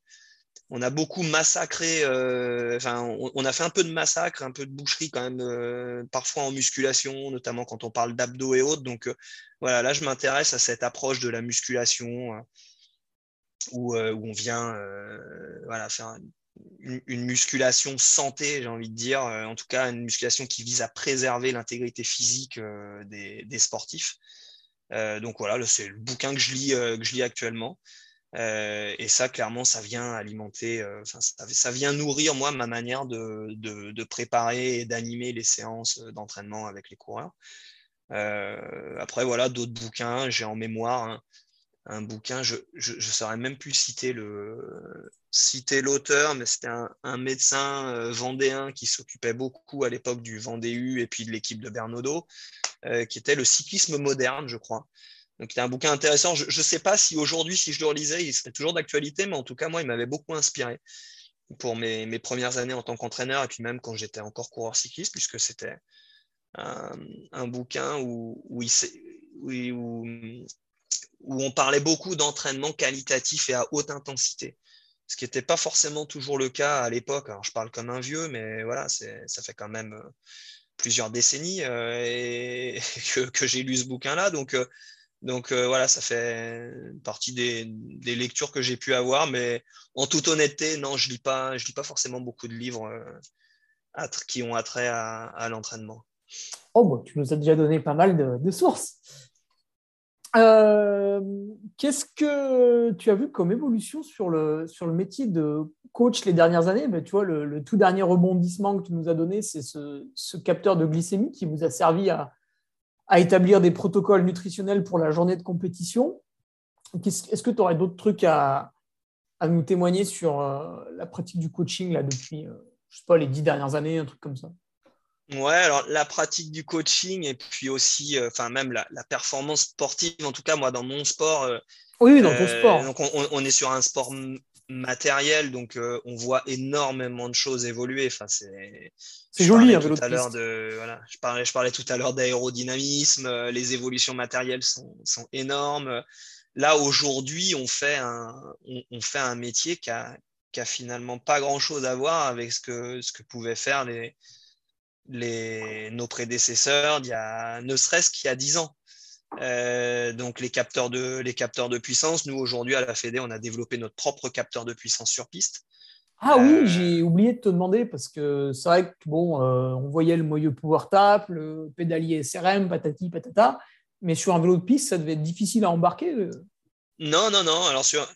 On a beaucoup massacré, enfin, on, a fait un peu de massacre, un peu de boucherie quand même, parfois en musculation, notamment quand on parle d'abdos et autres. Donc voilà, là, je m'intéresse à cette approche de la musculation où, où on vient voilà, faire une, musculation santé, j'ai envie de dire, euh, en tout cas une musculation qui vise à préserver l'intégrité physique euh, des, sportifs. Euh, donc voilà, c'est le bouquin que je lis, que je lis actuellement. et ça, clairement, ça vient alimenter, ça, ça, vient nourrir, moi, ma manière de, de, préparer et d'animer les séances d'entraînement avec les coureurs. après, voilà, d'autres bouquins, j'ai en mémoire hein, un bouquin, je ne saurais même plus citer le, citer l'auteur, mais c'était un, médecin euh, vendéen qui s'occupait beaucoup à l'époque du Vendée et puis de l'équipe de Bernaudot, euh, qui était le cyclisme moderne, je crois. Donc, c'était un bouquin intéressant. Je ne sais pas si aujourd'hui, si je le relisais, il serait toujours d'actualité, mais en tout cas, moi, il m'avait beaucoup inspiré pour mes, mes, premières années en tant qu'entraîneur et puis même quand j'étais encore coureur cycliste, puisque c'était un, bouquin où, il, où on parlait beaucoup d'entraînement qualitatif et à haute intensité ce qui n'était pas forcément toujours le cas à l'époque. Alors, je parle comme un vieux, mais voilà, ça fait quand même euh, plusieurs décennies euh, et que, j'ai lu ce bouquin-là. Donc, euh, voilà, ça fait partie des, lectures que j'ai pu avoir. Mais en toute honnêteté, non, je ne lis, pas, lis pas forcément beaucoup de livres qui ont attrait à, l'entraînement. Oh, bon, tu nous as déjà donné pas mal de, sources. Euh, qu'est-ce que tu as vu comme évolution sur le, sur le métier de coach les dernières années? Tu vois, le, tout dernier rebondissement que tu nous as donné, c'est ce, capteur de glycémie qui vous a servi à, à établir des protocoles nutritionnels pour la journée de compétition. Est-ce que tu aurais d'autres trucs à, à, nous témoigner sur euh, la pratique du coaching là, depuis, euh, je sais pas, les dix dernières années, un truc comme ça? Ouais, alors la pratique du coaching et puis aussi, euh, enfin même la, performance sportive, en tout cas moi dans mon sport. oui, dans ton sport. Donc on, est sur un sport matériel, donc on voit énormément de choses évoluer. Enfin, c'est joli, un vélo tout à l'heure de voilà, je parlais, je parlais tout à l'heure d'aérodynamisme. les évolutions matérielles sont, sont énormes. Là, aujourd'hui, on, fait un, on, fait un métier qui a, finalement pas grand-chose à voir avec ce que, ce que pouvaient faire les, les, nos prédécesseurs, il y a, ne serait-ce qu'il y a 10 ans. Euh, donc les capteurs, de, les capteurs de puissance, nous aujourd'hui à la Fédé, on a développé notre propre capteur de puissance sur piste. Ah oui, euh, j'ai oublié de te demander parce que c'est vrai que bon, euh, on voyait le moyeu Power Tap, le pédalier SRM, patati patata. Mais sur un vélo de piste, ça devait être difficile à embarquer. Non, non, non. Alors, sur...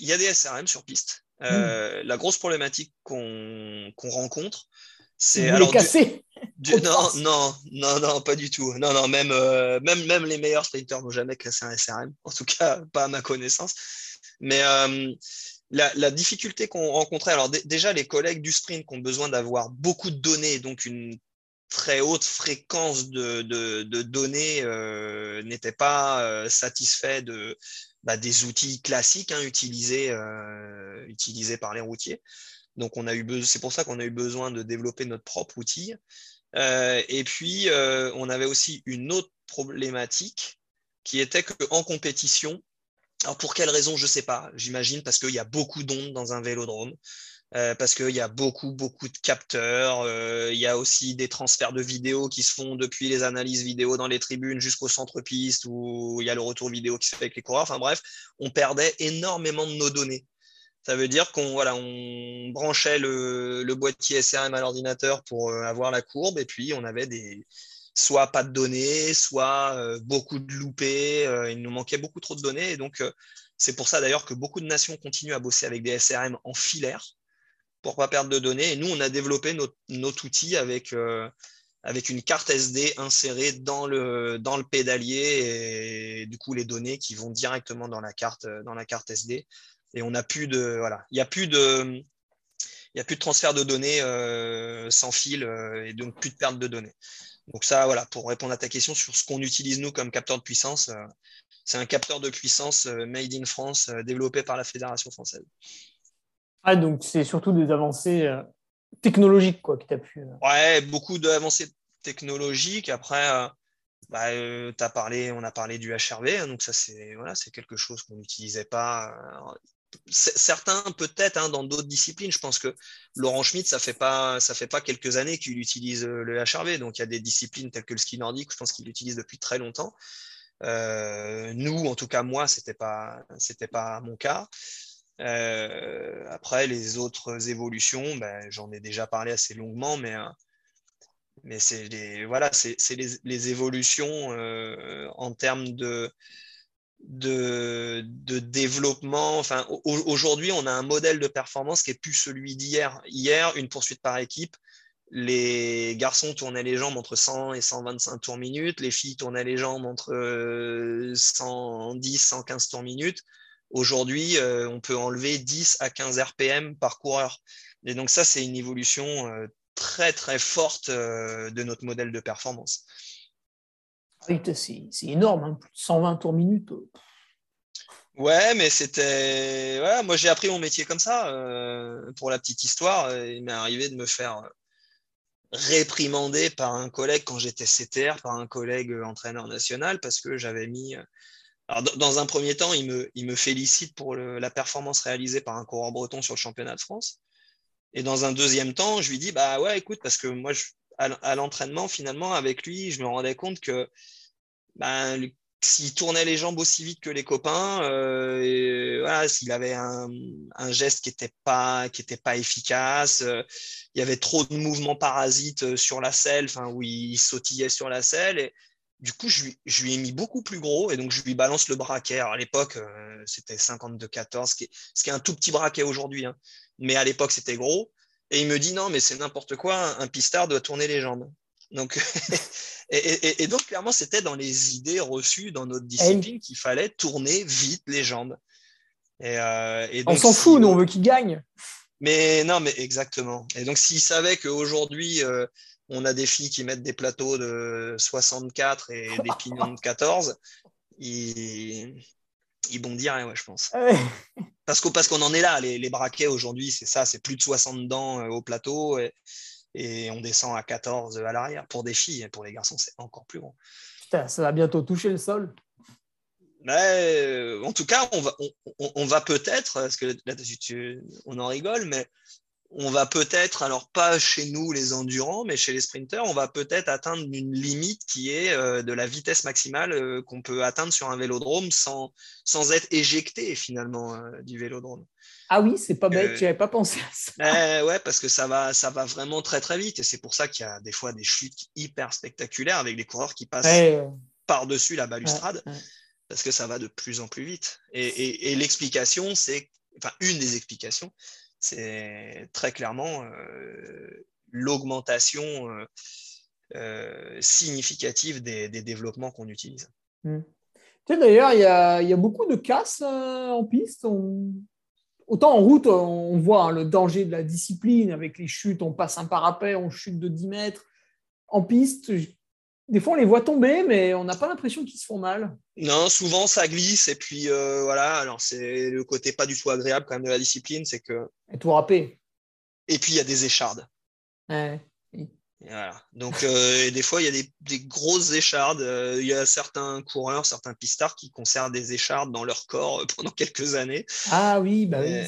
il y a des SRM sur piste. Hmm. La grosse problématique qu'on rencontre, c'est. alors casser non, non, non, non, pas du tout. Non, non, même, euh, même, même les meilleurs sprinters n'ont jamais cassé un SRM. En tout cas, pas à ma connaissance. Mais la, la, difficulté qu'on rencontrait, alors déjà, les collègues du sprint qui ont besoin d'avoir beaucoup de données, donc une très haute fréquence de, données euh, n'était pas euh, satisfait de, bah, des outils classiques hein, utilisés, euh, utilisés par les routiers. Donc on a eu c'est pour ça qu'on a eu besoin de développer notre propre outil. et puis on avait aussi une autre problématique qui était qu'en compétition, alors pour quelle raison, je ne sais pas. J'imagine parce qu'il y a beaucoup d'ondes dans un vélodrome. Euh, parce qu'il y a beaucoup, beaucoup de capteurs. Euh, il y a aussi des transferts de vidéos qui se font depuis les analyses vidéo dans les tribunes jusqu'au centre-piste où il y a le retour vidéo qui se fait avec les coureurs. Enfin bref, on perdait énormément de nos données. Ça veut dire qu'on voilà, on branchait le, boîtier SRM à l'ordinateur pour euh, avoir la courbe et puis on avait des soit pas de données, soit beaucoup de loupés. il nous manquait beaucoup trop de données et donc c'est pour ça d'ailleurs que beaucoup de nations continuent à bosser avec des SRM en filaire pour pas perdre de données. Et nous, on a développé notre, outil avec, euh, avec une carte SD insérée dans le, dans le pédalier et du coup les données qui vont directement dans la carte, dans la carte SD. Et on n'a plus de voilà, il n'y a plus de il a plus de transfert de données euh, sans fil euh, et donc plus de perte de données. Donc ça, voilà, pour répondre à ta question sur ce qu'on utilise nous comme capteur de puissance, c'est un capteur de puissance made in France développé par la Fédération française. Ah, donc c'est surtout des avancées euh, technologiques quoi, que tu as pu. Euh. Ouais, beaucoup d'avancées technologiques. Après, euh, bah, as parlé, on a parlé du HRV, hein, donc ça c'est voilà, quelque chose qu'on n'utilisait pas. Certains peut-être hein, dans d'autres disciplines. Je pense que Laurent Schmitt, ça fait pas ça fait pas quelques années qu'il utilise le HRV. Donc il y a des disciplines telles que le ski nordique, je pense qu'il l'utilise depuis très longtemps. nous, en tout cas moi, c'était pas c'était pas mon cas. Euh, après, les autres évolutions, ben, j'en ai déjà parlé assez longuement, mais, euh, mais c'est les, voilà, c'est les, les, évolutions euh, en termes de, de, développement. Aujourd'hui, on a un modèle de performance qui est plus celui d'hier. Hier, une poursuite par équipe, les garçons tournaient les jambes entre 100 et 125 tours minutes, les filles tournaient les jambes entre 110, 115 tours minutes. Aujourd'hui, euh, on peut enlever 10 à 15 RPM par coureur. Et donc ça, c'est une évolution euh, très très forte euh, de notre modèle de performance. C'est énorme, 120 hein, tours minute. Ouais, mais c'était. moi, j'ai appris mon métier comme ça. pour la petite histoire, il m'est arrivé de me faire réprimander par un collègue quand j'étais CTR, par un collègue entraîneur national, parce que j'avais mis alors, dans un premier temps, il me, il me félicite pour la performance réalisée par un coureur breton sur le championnat de France. Et dans un deuxième temps, je lui dis Bah ouais, écoute, parce que moi, à, l'entraînement, finalement, avec lui, je me rendais compte que bah, s'il tournait les jambes aussi vite que les copains, voilà, s'il avait un, geste qui n'était pas, efficace, il y avait trop de mouvements parasites sur la selle, où il sautillait sur la selle. Et, du coup, je lui, ai mis beaucoup plus gros et donc je lui balance le braquet. à l'époque, euh, c'était 52-14, ce, qui est un tout petit braquet aujourd'hui. Hein. Mais à l'époque, c'était gros. Et il me dit non, mais c'est n'importe quoi, un pistard doit tourner les jambes. Donc, et, donc, clairement, c'était dans les idées reçues dans notre discipline qu'il fallait tourner vite les jambes. Et, euh, on s'en fout, nous, on veut qu'il gagne. Mais non, mais exactement. Et donc, s'il savait qu'aujourd'hui, euh, on a des filles qui mettent des plateaux de 64 et des pignons de 14, ils, ils bondiraient, ouais, je pense. Parce qu'on parce qu'on en est là, les, braquets aujourd'hui, c'est ça, c'est plus de 60 dents euh, au plateau et, on descend à 14 à l'arrière. Pour des filles, pour les garçons, c'est encore plus grand. Putain, ça va bientôt toucher le sol. Euh, en tout cas, on va, on, va peut-être, parce que là, on en rigole, mais on va peut-être, alors pas chez nous les endurants, mais chez les sprinteurs, on va peut-être atteindre une limite qui est euh, de la vitesse maximale euh, qu'on peut atteindre sur un vélodrome sans, sans être éjecté finalement euh, du vélodrome. Ah oui, c'est pas bête, j'avais pas pensé à ça. Eh ouais, parce que ça va, ça va vraiment très très vite et c'est pour ça qu'il y a des fois des chutes hyper spectaculaires avec des coureurs qui passent par-dessus la balustrade. Parce que ça va de plus en plus vite. et l'explication, c'est, enfin, une des explications, c'est très clairement euh, l'augmentation euh, euh, significative des, développements qu'on utilise. Hmm. D'ailleurs, il y, a, beaucoup de casses en piste. Autant en route, on voit hein, le danger de la discipline avec les chutes, on passe un parapet, on chute de 10 mètres. En piste, des fois, on les voit tomber, mais on n'a pas l'impression qu'ils se font mal. Non, souvent ça glisse et puis euh, voilà. Alors c'est le côté pas du tout agréable quand même de la discipline, c'est que. Et tout râpé. Et puis il y a des échardes. Ouais. Voilà. Donc, euh, des fois, il y a des, grosses échardes. Euh, il y a certains coureurs, certains pistards qui conservent des échardes dans leur corps euh, pendant quelques années. Ah oui, bah oui.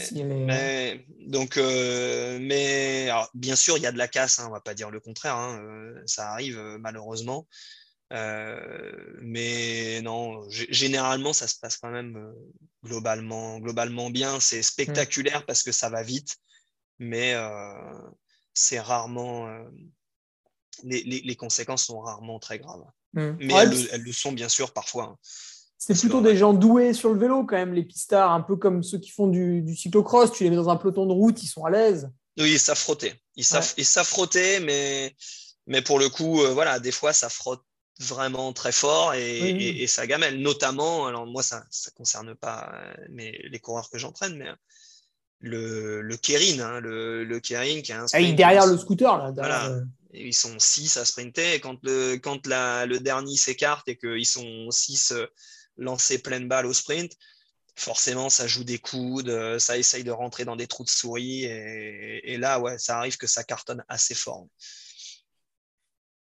donc, mais bien sûr, il y a de la casse. Hein, on va pas dire le contraire. Hein, ça arrive malheureusement. mais non, généralement, ça se passe quand même globalement, globalement bien. C'est spectaculaire parce que ça va vite, mais c'est rarement les, conséquences sont rarement très graves. Hmm. Mais elles, le, sont bien sûr parfois. Hein. C'est plutôt des gens doués sur le vélo quand même, les pistards, un peu comme ceux qui font du, cyclocross. Tu les mets dans un peloton de route, ils sont à l'aise. Oui, ils savent frotter. Ils savent, frotter, mais, mais pour le coup, euh, voilà, des fois, ça frotte vraiment très fort et, ça gamelle. Notamment, alors moi, ça ne concerne pas euh, mais les coureurs que j'entraîne, mais le, le Kérin, hein, le, le Kérin qui a un. Ah, il est derrière le scooter, là. Voilà ils sont six à sprinter. Et quand le, quand le dernier s'écarte et qu'ils sont six euh, lancés pleine balle au sprint, forcément, ça joue des coudes, euh, ça essaye de rentrer dans des trous de souris. Et, là, ouais, ça arrive que ça cartonne assez fort.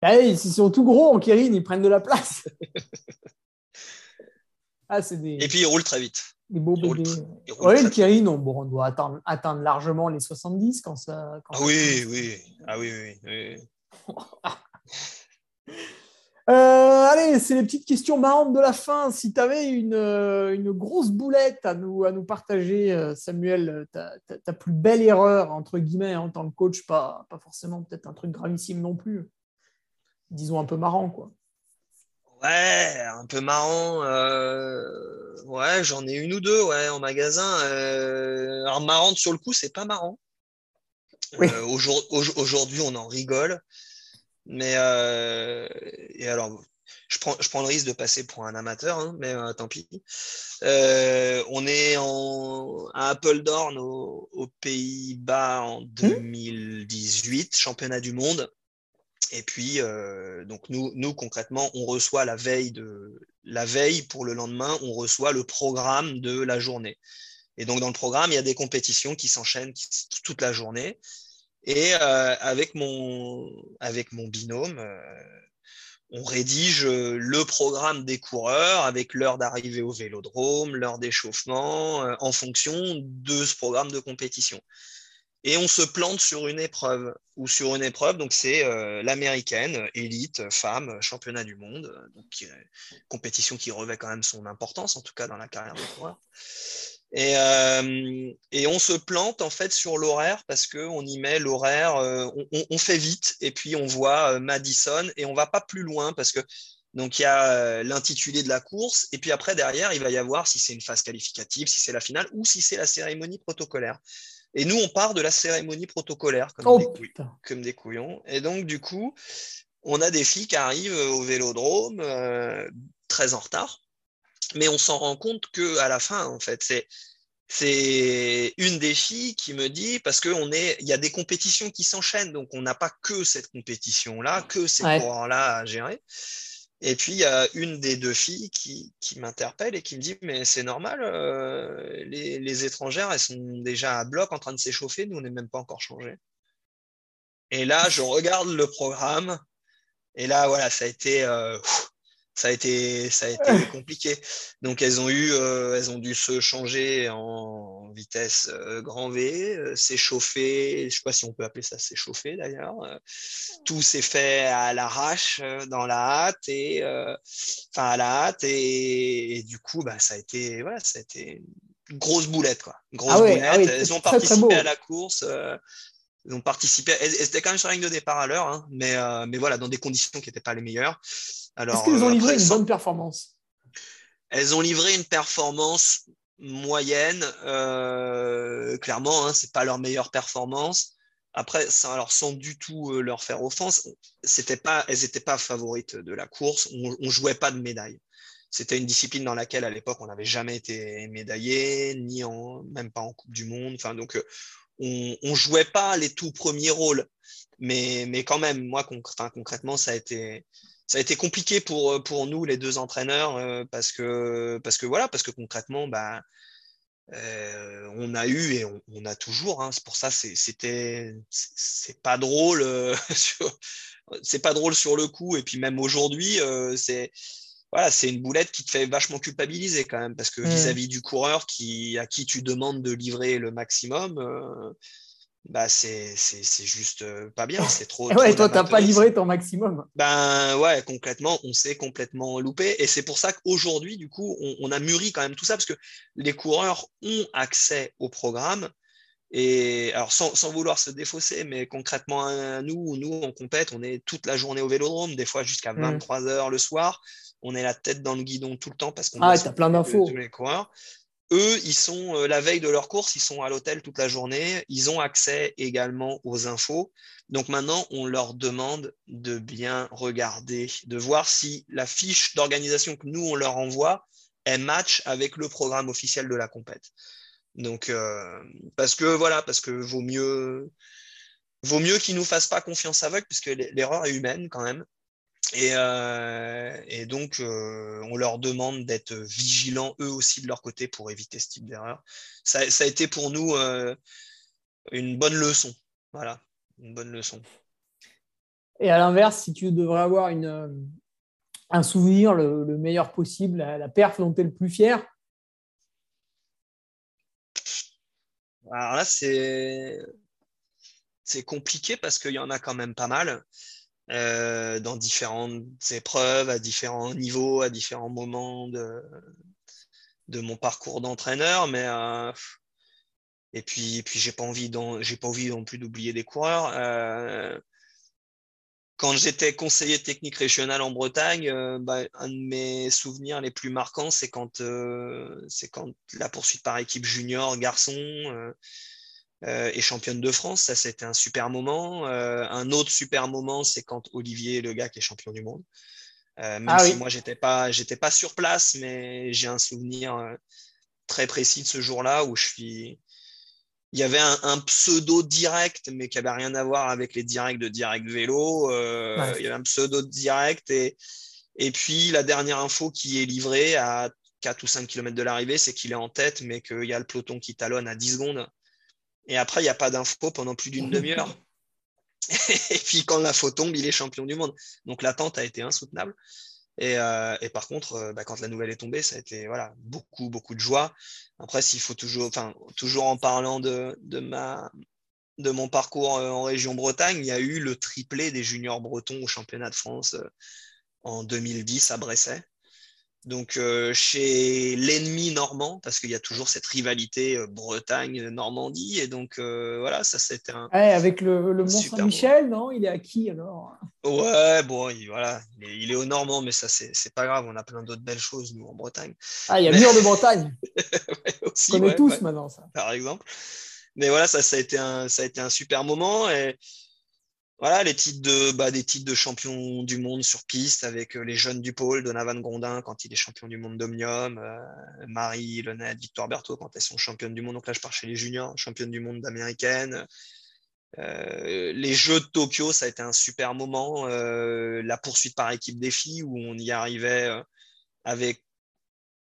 Ah, ils sont tout gros en Kérin, ils prennent de la place. ah, des... Et puis, ils roulent très vite. Les beaux bébés. Oui, le Kirin, on, bon, on doit atteindre, atteindre, largement les 70 quand ça. ah, oui, oui. ah oui, oui, euh, allez, c'est les petites questions marrantes de la fin. Si tu avais une, euh, une, grosse boulette à nous, à nous partager, euh, Samuel, ta, ta, plus belle erreur, entre guillemets, en tant que coach, pas, pas forcément peut-être un truc gravissime non plus. Disons un peu marrant, quoi. Ouais, un peu marrant. Euh, ouais, j'en ai une ou deux ouais, en magasin. Euh, alors, marrante sur le coup, c'est pas marrant. Euh, aujourd'hui, on en rigole. Mais et alors, je prends, je prends le risque de passer pour un amateur, hein, mais tant pis. on est en, à Appledorn aux Pays-Bas en 2018, mmh. championnat du monde. Et puis, euh, donc nous, nous, concrètement, on reçoit la veille, de, la veille pour le lendemain, on reçoit le programme de la journée. Et donc, dans le programme, il y a des compétitions qui s'enchaînent toute la journée. Et euh, avec, mon, avec mon binôme, euh, on rédige le programme des coureurs avec l'heure d'arrivée au vélodrome, l'heure d'échauffement, en fonction de ce programme de compétition. Et on se plante sur une épreuve ou sur une épreuve. Donc c'est l'américaine élite femme championnat du monde, donc compétition qui revêt quand même son importance en tout cas dans la carrière de coureur. Et, et, on se plante en fait sur l'horaire parce qu'on y met l'horaire, on, on, fait vite et puis on voit Madison et on va pas plus loin parce que donc il y a l'intitulé de la course et puis après derrière il va y avoir si c'est une phase qualificative, si c'est la finale ou si c'est la cérémonie protocolaire. Et nous on part de la cérémonie protocolaire comme, oh, des, comme des, couillons. Et donc du coup on a des filles qui arrivent au Vélodrome très en retard mais on s'en rend compte que à la fin, en fait, c'est c'est une des filles qui me dit parce qu'il est, il y a des compétitions qui s'enchaînent, donc on n'a pas que cette compétition-là, que ces ouais. coureurs-là à gérer. Et puis il y a une des deux filles qui, qui m'interpelle et qui me dit mais c'est normal, euh, les, les, étrangères elles sont déjà à bloc en train de s'échauffer, nous on n'est même pas encore changé. Et là je regarde le programme et là voilà ça a été euh, ça a été, ça a été compliqué. Donc elles ont eu, euh, elles ont dû se changer en vitesse euh, grand V, euh, s'échauffer. Je sais pas si on peut appeler ça s'échauffer d'ailleurs. tout s'est fait à l'arrache, dans la hâte et, enfin à la hâte et, et, du coup, bah ça a été, voilà, ça a été une grosse boulette quoi, une grosse ah ouais, boulette. Ah ouais, elles ont très, participé très à la course. Ils ont participé, elles, étaient quand même sur la ligne de départ à l'heure, hein, mais, mais voilà, dans des conditions qui n'étaient pas les meilleures. Est-ce qu'elles ont livré après, une bonne performance? Elles ont livré une performance moyenne. Euh, clairement, hein, c'est pas leur meilleure performance. Après, ça, alors sans du tout euh, leur faire offense, c'était pas, elles n'étaient pas favorites de la course. On, on jouait pas de médaille. C'était une discipline dans laquelle, à l'époque, on n'avait jamais été médaillé, ni en, même pas en Coupe du Monde. Enfin, donc, euh, on, on jouait pas les tout premiers rôles. Mais, mais quand même, moi, concrètement, ça a été, ça a été compliqué pour, pour nous, les deux entraîneurs, euh, parce, que, parce que voilà, parce que concrètement, bah, euh, on a eu et on, on a toujours. Hein, c'est pour ça, c'était, c'est pas drôle. Euh, c'est pas drôle sur le coup. Et puis même aujourd'hui, euh, c'est voilà, c'est une boulette qui te fait vachement culpabiliser quand même, parce que vis-à-vis -vis du coureur qui, à qui tu demandes de livrer le maximum, euh, bah c'est juste pas bien, c'est trop. ouais, trop toi, t'as pas livré ton maximum. Ben ouais, concrètement, on s'est complètement loupé. Et c'est pour ça qu'aujourd'hui, du coup, on, on, a mûri quand même tout ça, parce que les coureurs ont accès au programme. Et alors, sans, sans vouloir se défausser, mais concrètement, à nous, nous, on compète, on est toute la journée au vélodrome, des fois jusqu'à 23 mmh. heures le soir. On est la tête dans le guidon tout le temps parce qu'on ah, t'as plein d'infos. Tous les coureurs. Eux, ils sont euh, la veille de leur course, ils sont à l'hôtel toute la journée. Ils ont accès également aux infos. Donc maintenant, on leur demande de bien regarder, de voir si la fiche d'organisation que nous, on leur envoie, est match avec le programme officiel de la compète. Donc, euh, parce que voilà, parce que vaut mieux, vaut mieux qu'ils nous fassent pas confiance aveugle, puisque l'erreur est humaine quand même. Et, euh, et, donc, euh, on leur demande d'être vigilants eux aussi de leur côté pour éviter ce type d'erreur. Ça, ça, a été pour nous euh, une bonne leçon. Voilà, une bonne leçon. Et à l'inverse, si tu devrais avoir une, un souvenir le, le meilleur possible, la, la perf dont tu es le plus fier? Alors là, c'est compliqué parce qu'il y en a quand même pas mal. Euh, dans différentes épreuves, à différents niveaux, à différents moments de, mon parcours d'entraîneur. Mais euh, et puis, et puis j'ai pas envie, j'ai pas envie non plus d'oublier des coureurs. Euh, quand j'étais conseiller technique régional en Bretagne, bah, un de mes souvenirs les plus marquants, c'est quand, c'est quand la poursuite par équipe junior garçon euh, et championne de France. Ça, c'était un super moment. Euh, un autre super moment, c'est quand Olivier, le gars qui est champion du monde. Euh, même ah, si oui. moi, j'étais pas, j'étais pas sur place, mais j'ai un souvenir très précis de ce jour-là où je suis. Il y avait un, un, pseudo direct, mais qui avait rien à voir avec les directs de direct vélo. Ouais. Il y avait un pseudo direct et, et puis la dernière info qui est livrée à 4 ou 5 km de l'arrivée, c'est qu'il est en tête, mais qu'il y a le peloton qui talonne à 10 secondes. Et après, il n'y a pas d'info pendant plus d'une demi-heure. et puis quand l'info tombe, il est champion du monde. Donc l'attente a été insoutenable. Et, euh, et par contre, euh, bah, quand la nouvelle est tombée, ça a été voilà, beaucoup, beaucoup de joie. Après, s'il faut toujours, enfin, toujours en parlant de, de, ma, de mon parcours en région Bretagne, il y a eu le triplé des juniors bretons au championnat de France en 2010 à Bresset. Donc euh, chez l'ennemi normand, parce qu'il y a toujours cette rivalité euh, Bretagne-Normandie, et donc euh, voilà, ça c'était un. avec le, le Mont Saint-Michel, non? Il est à qui alors? Ouais, bon, il, voilà, il est, au Normand, mais ça c'est pas grave, on a plein d'autres belles choses nous en Bretagne. Ah, il y a Mur de Bretagne. on connaît tous maintenant ça. Par exemple. Mais voilà, ça, ça, a été un, ça a été un super moment. Et, voilà, les titres de, bah, des titres de champion du monde sur piste avec euh, les jeunes du pôle, Donavan Grondin quand il est champion du monde d'Omnium, euh, Marie Lenette, Victoire Berthaud quand elles sont championnes du monde. Donc là, je pars chez les juniors, championne du monde d'américaine. Euh, les Jeux de Tokyo, ça a été un super moment. la poursuite par équipe des filles où on y arrivait avec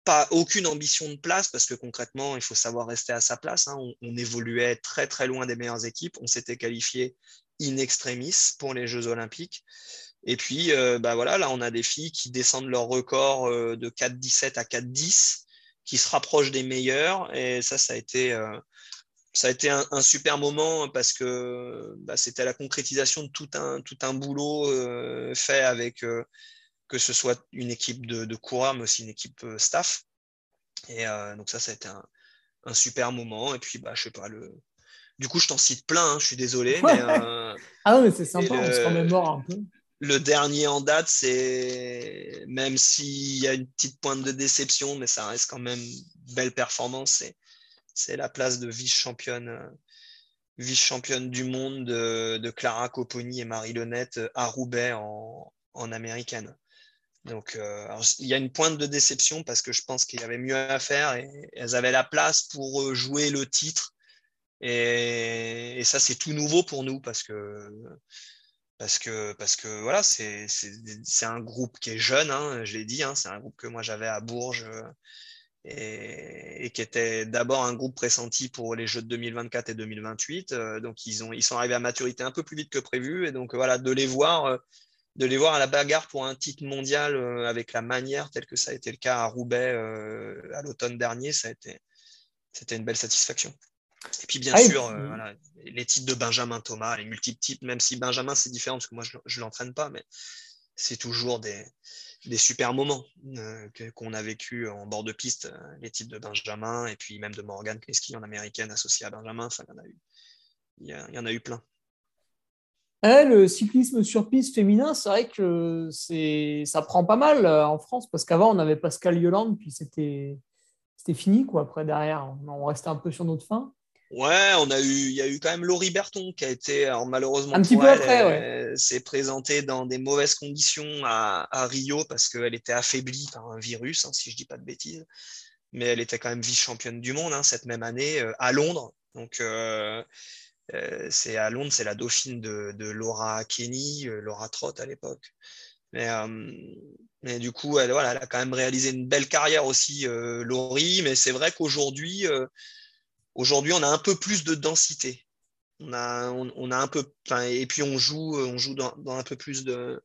pas aucune ambition de place parce que concrètement, il faut savoir rester à sa place. Hein. On, on, évoluait très très loin des meilleures équipes. On s'était qualifié in extremis pour les Jeux Olympiques. Et puis, euh, bah voilà, là, on a des filles qui descendent leur record euh, de 4,17 à 4,10, qui se rapprochent des meilleurs. Et ça, ça a été, euh, ça a été un, super moment parce que bah, c'était la concrétisation de tout un, tout un boulot fait avec que ce soit une équipe de, de, coureurs, mais aussi une équipe staff. Et donc ça, ça a été un, un super moment. Et puis, bah, je sais pas, le, du coup, je t'en cite plein, hein, je suis désolé. Mais, euh, ah non, mais c'est sympa, on se remémore un peu. Le dernier en date, c'est même s'il y a une petite pointe de déception, mais ça reste quand même belle performance. C'est la place de vice-championne euh, vice-championne du monde de, Clara Copponi et Marie Lenette à Roubaix en, américaine. Donc, euh, il y a une pointe de déception parce que je pense qu'il y avait mieux à faire et elles avaient la place pour jouer le titre et, ça, c'est tout nouveau pour nous parce que, parce que, parce que voilà, c'est un groupe qui est jeune, hein, je l'ai dit, hein, c'est un groupe que moi j'avais à Bourges euh, et, qui était d'abord un groupe pressenti pour les Jeux de 2024 et 2028. Euh, donc, ils, ont, ils sont arrivés à maturité un peu plus vite que prévu. Et donc, voilà, de les voir. Euh, de les voir à la bagarre pour un titre mondial avec la manière telle que ça a été le cas à Roubaix à l'automne dernier, ça a été, c'était une belle satisfaction. Et puis bien ah, sûr, euh, les titres de Benjamin Thomas, les multiples titres, même si Benjamin c'est différent parce que moi je ne l'entraîne pas, mais c'est toujours des, super moments euh, qu'on a vécu en bord de piste, euh, les titres de Benjamin et puis même de Morgan Kleski en américaine associée à Benjamin. Enfin, il y en a eu, il y, en a eu plein. le cyclisme sur piste féminin, c'est vrai que ça prend pas mal en France parce qu'avant on avait Pascal Yolande, puis c'était fini quoi. Après derrière, on restait un peu sur notre fin. Ouais, on a eu, il y a eu quand même Laurie Berton qui a été, malheureusement, un petit peu après, s'est présentée dans des mauvaises conditions à, Rio parce qu'elle était affaiblie par un virus, hein, si je dis pas de bêtises. Mais elle était quand même vice-championne du monde hein, cette même année euh, à Londres. Donc, euh, euh, c'est à Londres, c'est la dauphine de, Laura Kenny, Laura Trott à l'époque. Mais, mais, du coup, elle, voilà, elle a quand même réalisé une belle carrière aussi, Laurie. Mais c'est vrai qu'aujourd'hui, Aujourd'hui, on a un peu plus de densité. On a, on, a un peu, et puis on joue, on joue dans, un peu plus de,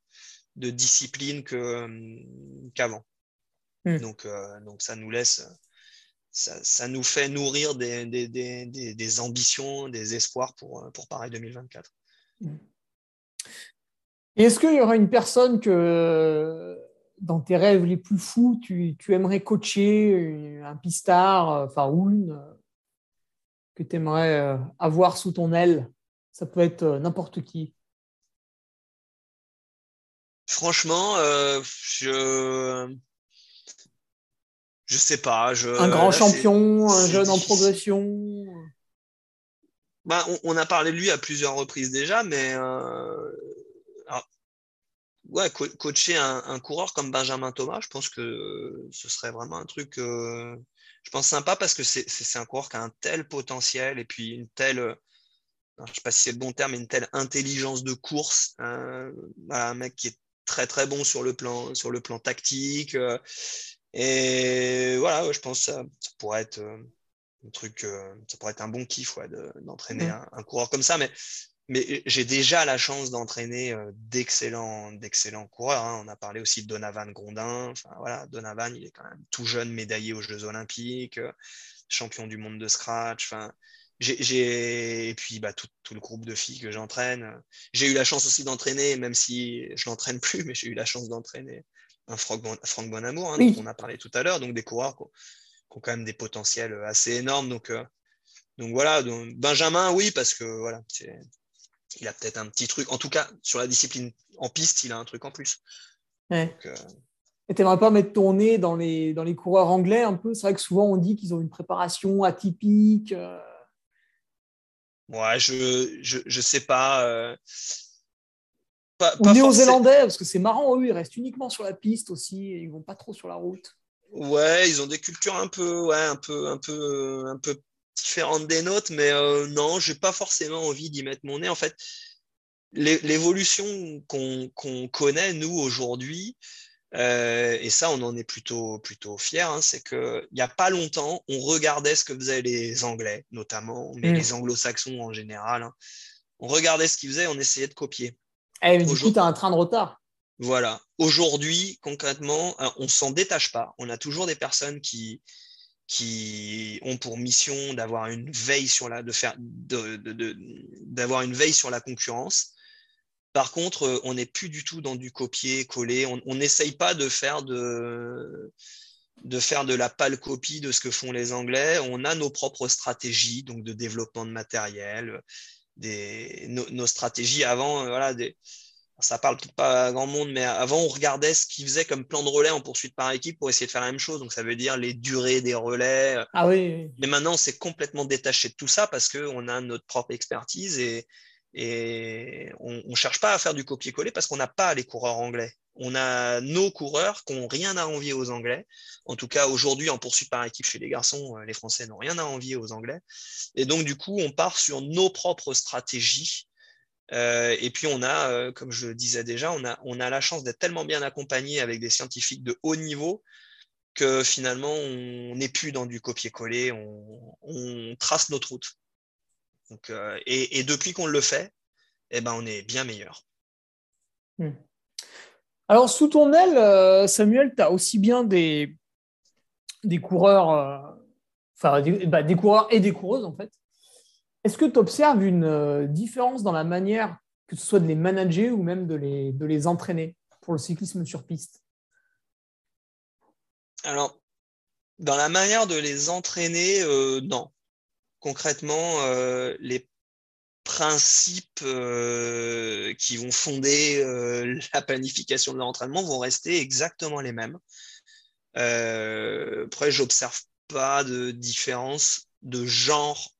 de discipline qu'avant. Hmm. Donc, euh, donc ça nous laisse, ça, ça nous fait nourrir des, des, des, des, ambitions, des espoirs pour, pour Paris 2024. Hmm. Est-ce qu'il y aura une personne que dans tes rêves les plus fous, tu, tu aimerais coacher, un pistard, enfin ou une que tu aimerais euh, avoir sous ton aile Ça peut être euh, n'importe qui. Franchement, euh, je je sais pas. Je... Un grand champion, un jeune en progression. Bah, on, a parlé de lui à plusieurs reprises déjà, mais ouais, coacher un, coureur comme Benjamin Thomas, je pense que ce serait vraiment un truc je pense sympa parce que c'est un coureur qui a un tel potentiel et puis une telle, euh, je ne sais pas si c'est le bon terme, mais une telle intelligence de course. Hein. un mec qui est très très bon sur le plan, sur le plan tactique. Euh, et voilà, je pense que ça, pourrait être euh, un truc, ça pourrait être un bon kiff d'entraîner mmh. un, un, coureur comme ça. Mais mais j'ai déjà la chance d'entraîner euh, d'excellents, d'excellents coureurs. Hein. On a parlé aussi de Donavan Grondin. Enfin, voilà, Donavan, il est quand même tout jeune médaillé aux Jeux Olympiques, euh, champion du monde de scratch. Enfin, j'ai et puis bah, tout, le groupe de filles que j'entraîne. J'ai eu la chance aussi d'entraîner, même si je l'entraîne plus, mais j'ai eu la chance d'entraîner un Franck, bon, Franck Bonamour, hein, dont on a parlé tout à l'heure, donc des coureurs qui ont, quand même des potentiels assez énormes. Donc, euh, donc voilà, donc, Benjamin, oui, parce que voilà, il a peut-être un petit truc. En tout cas, sur la discipline en piste, il a un truc en plus. Ouais. Euh, et tu n'aimerais pas mettre ton nez dans les, dans les coureurs anglais un peu? C'est vrai que souvent on dit qu'ils ont une préparation atypique. Euh. Ouais, je, je, je sais pas. Euh... Pas, néo-zélandais, parce que c'est marrant, eux, ils restent uniquement sur la piste aussi, et ils vont pas trop sur la route. Ouais, ils ont des cultures un peu, ouais, un peu, un peu, un peu différentes des nôtres, mais euh, non, j'ai pas forcément envie d'y mettre mon nez. En fait, l'évolution qu'on connaît nous aujourd'hui, euh, et ça, on en est plutôt, plutôt fiers. Hein, c'est qu'il n'y a pas longtemps, on regardait ce que faisaient les Anglais, notamment, mais mm. les Anglo-Saxons en général. Hein. On regardait ce qu'ils faisaient, on essayait de copier. Eh, mais du coup, tu as un train de retard. Voilà. Aujourd'hui, concrètement, hein, on ne s'en détache pas. On a toujours des personnes qui, qui ont pour mission d'avoir une veille sur la, de faire, d'avoir une veille sur la concurrence. Par contre, euh, on n'est plus du tout dans du copier-coller. On n'essaye pas de faire de, de faire de la pâle copie de ce que font les Anglais. On a nos propres stratégies, donc de développement de matériel, des, nos, stratégies avant, euh, voilà, ça parle pas à grand monde, mais avant, on regardait ce qu'ils faisaient comme plan de relais en poursuite par équipe pour essayer de faire la même chose. Donc, ça veut dire les durées des relais. Ah oui. Mais maintenant, c'est complètement détaché de tout ça parce qu'on a notre propre expertise et, et on ne cherche pas à faire du copier-coller parce qu'on n'a pas les coureurs anglais. On a nos coureurs qui n'ont rien à envier aux Anglais. En tout cas, aujourd'hui, en poursuite par équipe chez les garçons, euh, les Français n'ont rien à envier aux Anglais. Et donc, du coup, on part sur nos propres stratégies. Euh, et puis, on a, euh, comme je disais déjà, on a, la chance d'être tellement bien accompagné avec des scientifiques de haut niveau que finalement, on n'est plus dans du copier-coller, on, trace notre route. Euh, et, depuis qu'on le fait, eh ben, on est bien meilleur. Hmm. Alors, sous ton aile, Samuel, tu as aussi bien des, des coureurs, enfin, bah, des, coureurs et des coureuses, en fait. Est-ce que tu observes une différence dans la manière, que ce soit de les manager ou même de les, de les entraîner pour le cyclisme sur piste? Alors, dans la manière de les entraîner, non concrètement euh, les principes euh, qui vont fonder euh, la planification de l'entraînement vont rester exactement les mêmes. après, j'observe pas de différence de genre.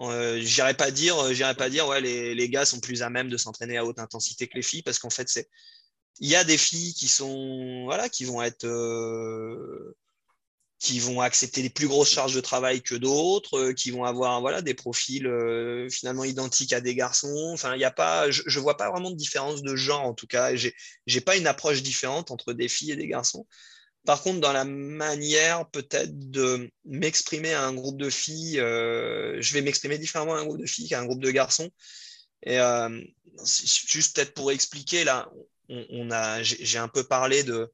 J'irais pas dire, j'irais pas dire, ouais, les, les, gars sont plus à même de s'entraîner à haute intensité que les filles, parce qu'en fait, c'est, il y a des filles qui sont, voilà, qui vont être qui vont accepter les plus grosses charges de travail que d'autres, euh, qui vont avoir voilà, des profils euh, finalement identiques à des garçons. Enfin, il a pas, je ne vois pas vraiment de différence de genre en tout cas. Je n'ai pas une approche différente entre des filles et des garçons. Par contre, dans la manière peut-être de m'exprimer à un groupe de filles, euh, je vais m'exprimer différemment à un groupe de filles qu'à un groupe de garçons. Et juste peut-être pour expliquer, là, on a, j'ai un peu parlé de,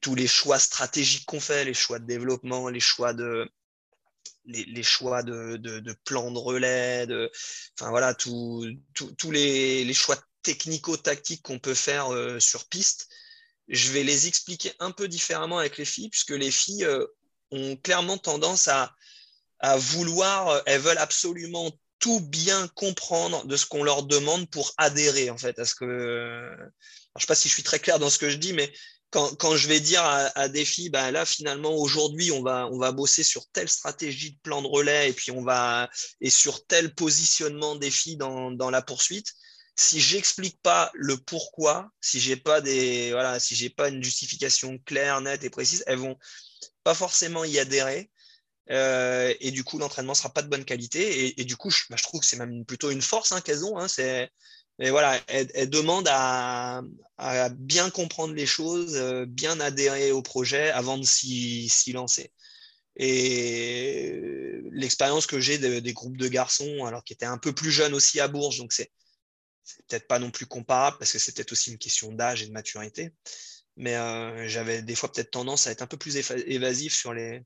tous les choix stratégiques qu'on fait, les choix de développement, les choix de, les, choix de, plans de relais, enfin voilà, tous les, choix technico-tactiques qu'on peut faire euh, sur piste. Je vais les expliquer un peu différemment avec les filles, puisque les filles euh, ont clairement tendance à, vouloir, euh, elles veulent absolument tout bien comprendre de ce qu'on leur demande pour adhérer en fait que. je ne sais pas si je suis très clair dans ce que je dis, mais quand, je vais dire à, des filles, ben là finalement aujourd'hui on va, bosser sur telle stratégie de plan de relais et puis on va et sur tel positionnement des filles dans la poursuite. Si j'explique pas le pourquoi, si j'ai pas des voilà, si j'ai pas une justification claire, nette et précise, elles vont pas forcément y adhérer. Euh, et du coup, l'entraînement sera pas de bonne qualité. Et, du coup, je, bah, je, trouve que c'est même plutôt une force hein, qu'elles ont. Hein, c'est mais voilà, elle, demande à, bien comprendre les choses, euh, bien adhérer au projet avant de s'y lancer. Et l'expérience que j'ai des groupes de garçons, alors qui étaient un peu plus jeunes aussi à Bourges, donc c'est peut-être pas non plus comparable parce que c'est peut-être aussi une question d'âge et de maturité. Mais euh, j'avais des fois peut-être tendance à être un peu plus évasif sur les,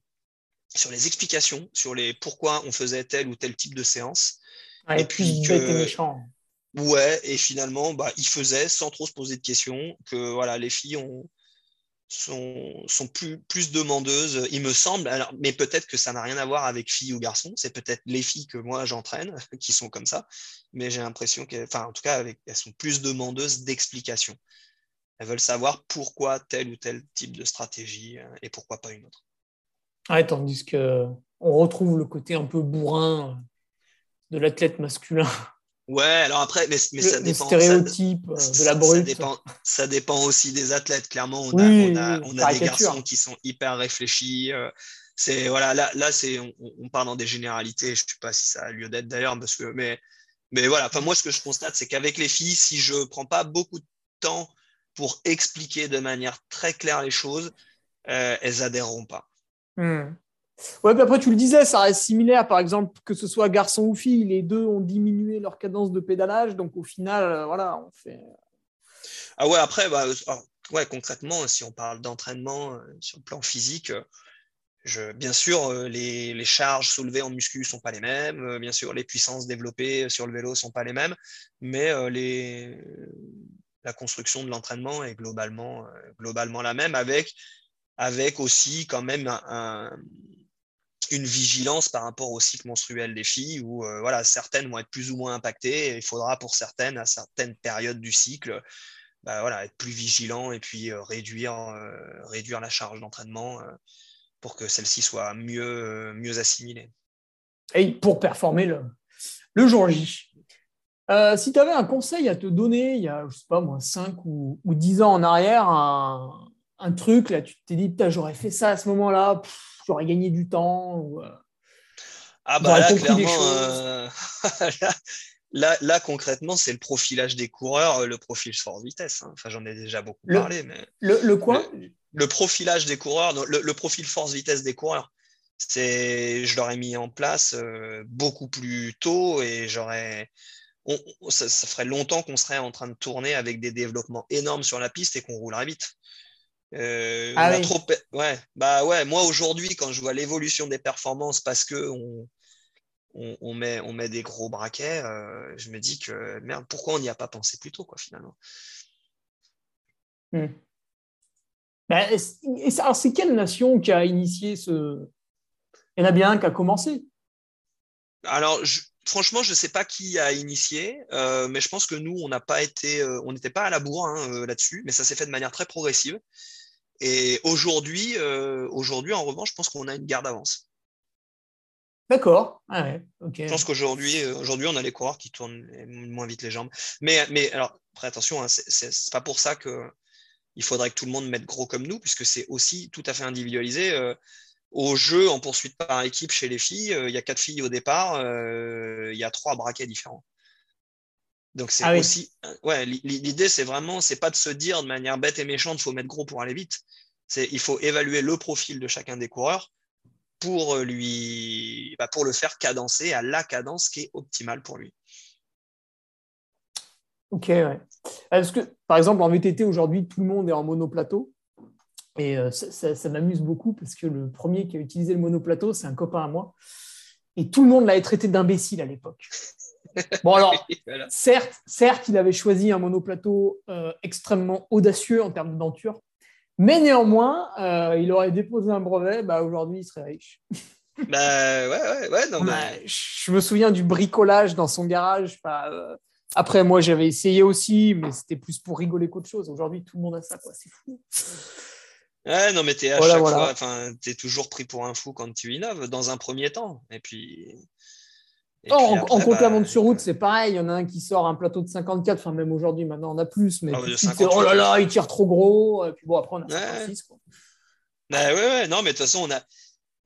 sur les explications, sur les pourquoi on faisait tel ou tel type de séance. et puis que, méchant. Ouais, et finalement, bah, il faisait sans trop se poser de questions que voilà, les filles ont, sont, sont plus, demandeuses, il me semble. Alors, mais peut-être que ça n'a rien à voir avec filles ou garçons. C'est peut-être les filles que moi j'entraîne qui sont comme ça. Mais j'ai l'impression qu'elles, enfin, en tout cas, avec, elles sont plus demandeuses d'explications. Elles veulent savoir pourquoi tel ou tel type de stratégie euh, et pourquoi pas une autre. Ouais, tandis que on retrouve le côté un peu bourrin de l'athlète masculin. Ouais, alors après, mais, mais ça dépend. stéréotype euh, de la brute. Ça dépend, ça dépend, aussi des athlètes. Clairement, on a, on a, des garçons qui sont hyper réfléchis. Euh, c'est voilà, là, là c'est on, on, parle dans des généralités. Je ne sais pas si ça a lieu d'être d'ailleurs, parce que mais mais voilà. Enfin, moi, ce que je constate, c'est qu'avec les filles, si je prends pas beaucoup de temps pour expliquer de manière très claire les choses, euh, elles adhéreront pas. Hmm. Ouais, mais après, tu le disais, ça reste similaire. Par exemple, que ce soit garçon ou fille, les deux ont diminué leur cadence de pédalage. Donc, au final, euh, voilà, on fait. Ah ouais, après, bah, ouais, concrètement, si on parle d'entraînement euh, sur le plan physique, bien sûr, les, charges soulevées en muscu sont pas les mêmes. bien sûr, les puissances développées sur le vélo ne sont pas les mêmes. Mais la construction de l'entraînement est globalement, globalement la même, avec, avec aussi quand même un une vigilance par rapport au cycle menstruel des filles où euh, voilà, certaines vont être plus ou moins impactées et il faudra pour certaines, à certaines périodes du cycle, bah, voilà, être plus vigilant et puis euh, réduire, euh, réduire la charge d'entraînement pour que celle-ci soit mieux, mieux assimilée. Et pour performer le, le jour J. si tu avais un conseil à te donner il y a, je sais pas moi, 5 ou, ou 10 ans en arrière, un, truc, là, tu t'es dit, j'aurais fait ça à ce moment-là, j'aurais gagné du temps. Ou, euh, ah bah là, clairement, euh, là, là, concrètement, c'est le profilage des coureurs, euh, le profil force vitesse. Hein. Enfin, j'en ai déjà beaucoup parlé. Mais... Le, quoi le, profilage des coureurs, le, profil force vitesse des coureurs. C'est, je l'aurais mis en place beaucoup plus tôt et j'aurais, ça, ça, ferait longtemps qu'on serait en train de tourner avec des développements énormes sur la piste et qu'on roulerait vite. Euh, ah trop... ouais, bah ouais, moi aujourd'hui, quand je vois l'évolution des performances parce que on, on, met, on met des gros braquets, euh, je me dis que merde, pourquoi on n'y a pas pensé plus tôt, quoi, finalement? Hmm. bah, alors, c'est quelle nation qui a initié ce. Il y en a bien un qui a commencé. Alors, franchement, je ne sais pas qui a initié, euh, mais je pense que nous, on n'a pas été, on n'était pas à la bourre hein, là-dessus, mais ça s'est fait de manière très progressive. Et aujourd'hui, euh, aujourd'hui, en revanche, je pense qu'on a une garde d'avance. D'accord. Ah je pense qu'aujourd'hui, euh, aujourd'hui, on a les coureurs qui tournent moins vite les jambes. Mais, mais alors, après, attention, hein, c'est pas pour ça que il faudrait que tout le monde mette gros comme nous, puisque c'est aussi tout à fait individualisé. Euh, au jeu en poursuite par équipe chez les filles, il y a quatre filles au départ, il y a trois braquets différents. Donc c'est ah aussi, ouais, l'idée c'est vraiment, c'est pas de se dire de manière bête et méchante, il faut mettre gros pour aller vite. C'est, il faut évaluer le profil de chacun des coureurs pour euh, lui, bah, pour le faire cadencer à la cadence qui est optimale pour lui. Ok, ouais. Parce que, par exemple, en VTT aujourd'hui, tout le monde est en monoplateau? Et euh, ça, ça m'amuse beaucoup parce que le premier qui a utilisé le monoplateau, c'est un copain à moi. Et tout le monde l'avait traité d'imbécile à l'époque. Bon, alors, certes, certes, il avait choisi un monoplateau euh, extrêmement audacieux en termes de denture, mais néanmoins, euh, il aurait déposé un brevet, bah, aujourd'hui, il serait riche. bah, ouais, ouais, ouais, non, bah, Je me souviens du bricolage dans son garage. Euh, après, moi, j'avais essayé aussi, mais c'était plus pour rigoler qu'autre chose. Aujourd'hui, tout le monde a ça, quoi. C'est fou. Ouais, non, mais t'es à chaque fois, enfin, t'es toujours pris pour un fou quand tu innoves, dans un premier temps. Et puis, en, après, sur route, c'est pareil. Il y en a un qui sort un plateau de 54, enfin même aujourd'hui, maintenant on a plus, mais ah oh là là, il tire trop gros. Et puis bon, après on a 56. Quoi. Bah, ouais, ouais, non, mais de toute façon, on a,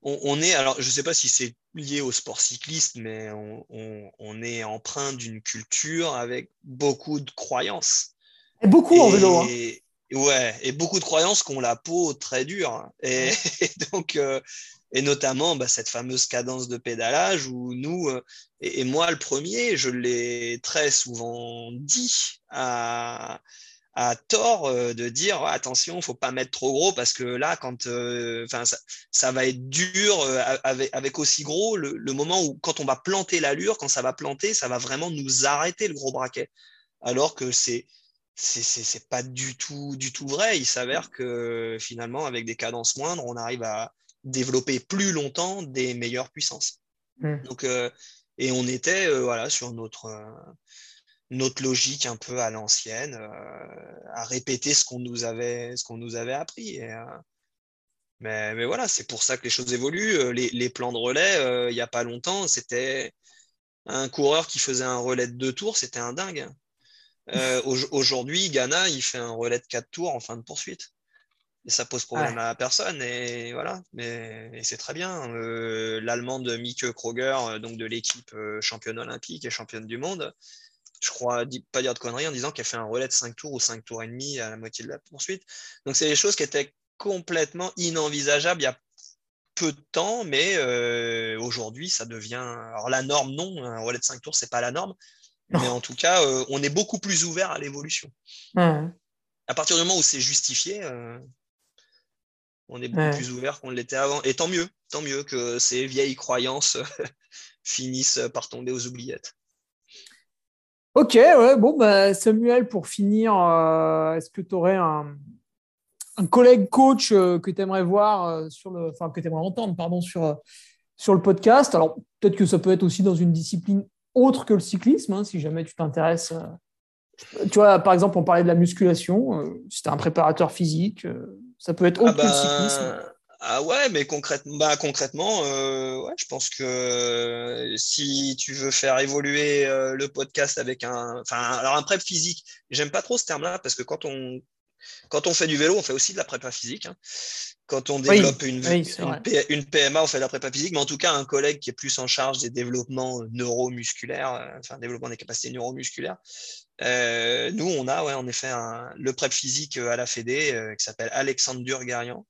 on, est, alors je ne sais pas si c'est lié au sport cycliste, mais on, est empreint d'une culture avec beaucoup de croyances. Et beaucoup en vélo. Hein. Ouais, et beaucoup de croyances qui ont la peau très dure. Et, donc, euh, et notamment bah, cette fameuse cadence de pédalage où nous, euh, et, moi le premier, je l'ai très souvent dit à, à tort euh, de dire attention, faut pas mettre trop gros parce que là, quand, enfin, ça, va être dur avec, aussi gros le, le, moment où quand on va planter l'allure, quand ça va planter, ça va vraiment nous arrêter le gros braquet. Alors que c'est c'est pas du tout, du tout vrai. Il s'avère que finalement, avec des cadences moindres, on arrive à développer plus longtemps des meilleures puissances. Hmm. Donc, euh, et on était euh, voilà, sur notre, euh, notre logique un peu à l'ancienne, à répéter ce qu'on nous, avait, ce qu'on nous avait appris. mais, mais, voilà, c'est pour ça que les choses évoluent. Les, les plans de relais, il n'y a pas longtemps, c'était un coureur qui faisait un relais de deux tours, c'était un dingue. Euh, aujourd'hui, Ghana, il fait un relais de 4 tours en fin de poursuite. Et ça pose problème à personne. Et voilà, mais c'est très bien. Euh, L'Allemande Mieke Kroger, euh, donc de l'équipe championne olympique et championne du monde, je crois pas dire de conneries en disant qu'elle fait un relais de 5 tours ou 5 tours et demi à la moitié de la poursuite. Donc c'est des choses qui étaient complètement inenvisageables il y a peu de temps, mais aujourd'hui ça devient. Alors la norme, non, un relais de 5 tours, c'est pas la norme, mais en tout cas, euh, on est beaucoup plus ouvert à l'évolution. À partir du moment où c'est justifié, euh, on est beaucoup plus ouvert qu'on l'était avant. Et tant mieux, tant mieux que ces vieilles croyances finissent par tomber aux oubliettes. Ok, ouais, bon, bah, Samuel, pour finir, euh, est-ce que tu aurais un, collègue coach que tu aimerais voir sur le, enfin, que tu aimerais entendre, pardon, sur, sur le podcast? Alors, peut-être que ça peut être aussi dans une discipline autre que le cyclisme, hein, si jamais tu t'intéresses. Euh, tu vois, par exemple, on parlait de la musculation. Euh, si un préparateur physique, euh, ça peut être autre que le bah, cyclisme. Ah ouais, mais concrètement, bah, concrètement ouais, je pense que si tu veux faire évoluer le podcast avec un, enfin, alors un prep physique, j'aime pas trop ce terme-là parce que quand on quand on fait du vélo, on fait aussi de la prépa physique. Hein. Quand on développe une, une, PMA, on fait de la prépa physique, mais en tout cas, un collègue qui est plus en charge des développements neuromusculaires, euh, enfin, développement des capacités neuromusculaires. Euh, nous, on a, ouais, en effet, un, le prep physique à la Fédé euh, qui s'appelle Alexandre Durgarian,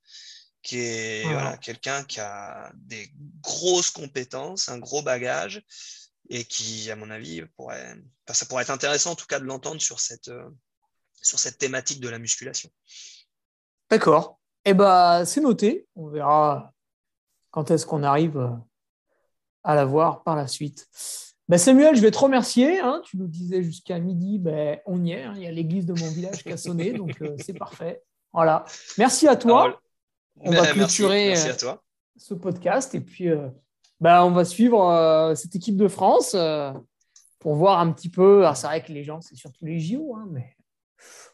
qui est voilà, quelqu'un qui a des grosses compétences, un gros bagage, et qui, à mon avis, pourrait, ça pourrait être intéressant en tout cas de l'entendre sur cette, sur cette thématique de la musculation. D'accord. Eh bien, c'est noté. On verra quand est-ce qu'on arrive euh, à la voir par la suite. Ben Samuel, je vais te remercier. Hein. Tu nous disais jusqu'à midi, ben, on y est. Hein. Il y a l'église de mon village qui a sonné, donc euh, c'est parfait. Voilà. Merci à toi. On va ben, clôturer euh, ce podcast et puis ben, on va suivre cette équipe de France pour voir un petit peu. c'est vrai que les gens, c'est surtout les JO, hein, mais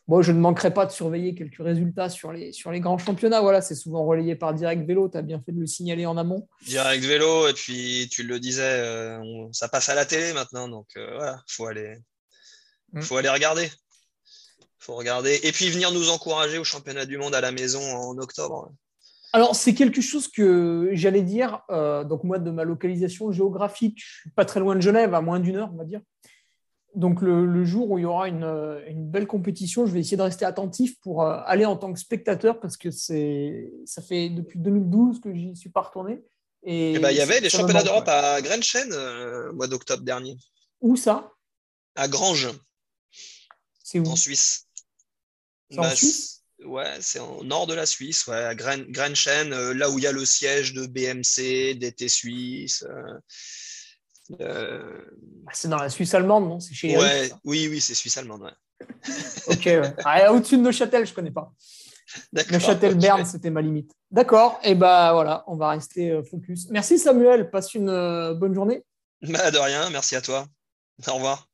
Bon, je ne manquerai pas de surveiller quelques résultats sur les, sur les grands championnats. Voilà, c'est souvent relayé par Direct Vélo. Tu as bien fait de le signaler en amont. Direct Vélo, et puis tu le disais, euh, ça passe à la télé maintenant. Donc euh, voilà, il faut aller, mm. faut aller regarder. faut regarder. Et puis venir nous encourager au championnat du monde à la maison en octobre. Alors, c'est quelque chose que j'allais dire. Euh, donc, moi, de ma localisation géographique, je suis pas très loin de Genève, à moins d'une heure, on va dire donc le, jour où il y aura une, belle compétition, je vais essayer de rester attentif pour euh, aller en tant que spectateur parce que c'est ça fait depuis 2012 que j'y suis pas retourné. Et, eh ben, il y avait les championnats d'Europe à Grenchen euh, au mois d'octobre dernier. Où ça? À Grange. C'est où? En Suisse. en bah, Suisse? Ouais, c'est au nord de la Suisse, ouais, à Grenchen, euh, là où il y a le siège de BMC, d'été suisse. Euh, bah, c'est dans la Suisse allemande, non? C'est chez ouais, Oui, oui, c'est Suisse allemande. Ouais. ok, ouais. Ah, au-dessus de Neuchâtel, je connais pas. Neuchâtel-Berne, c'était ma limite. D'accord, et bah voilà, on va rester euh, focus. Merci Samuel, passe une euh, bonne journée. Bah, de rien, merci à toi. Au revoir.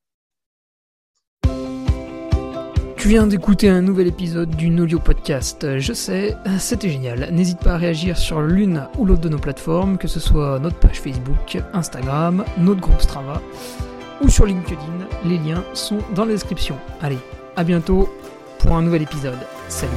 Tu viens d'écouter un nouvel épisode du Nolio Podcast. Je sais, c'était génial. N'hésite pas à réagir sur l'une ou l'autre de nos plateformes, que ce soit notre page Facebook, Instagram, notre groupe Strava ou sur LinkedIn. Les liens sont dans la description. Allez, à bientôt pour un nouvel épisode. Salut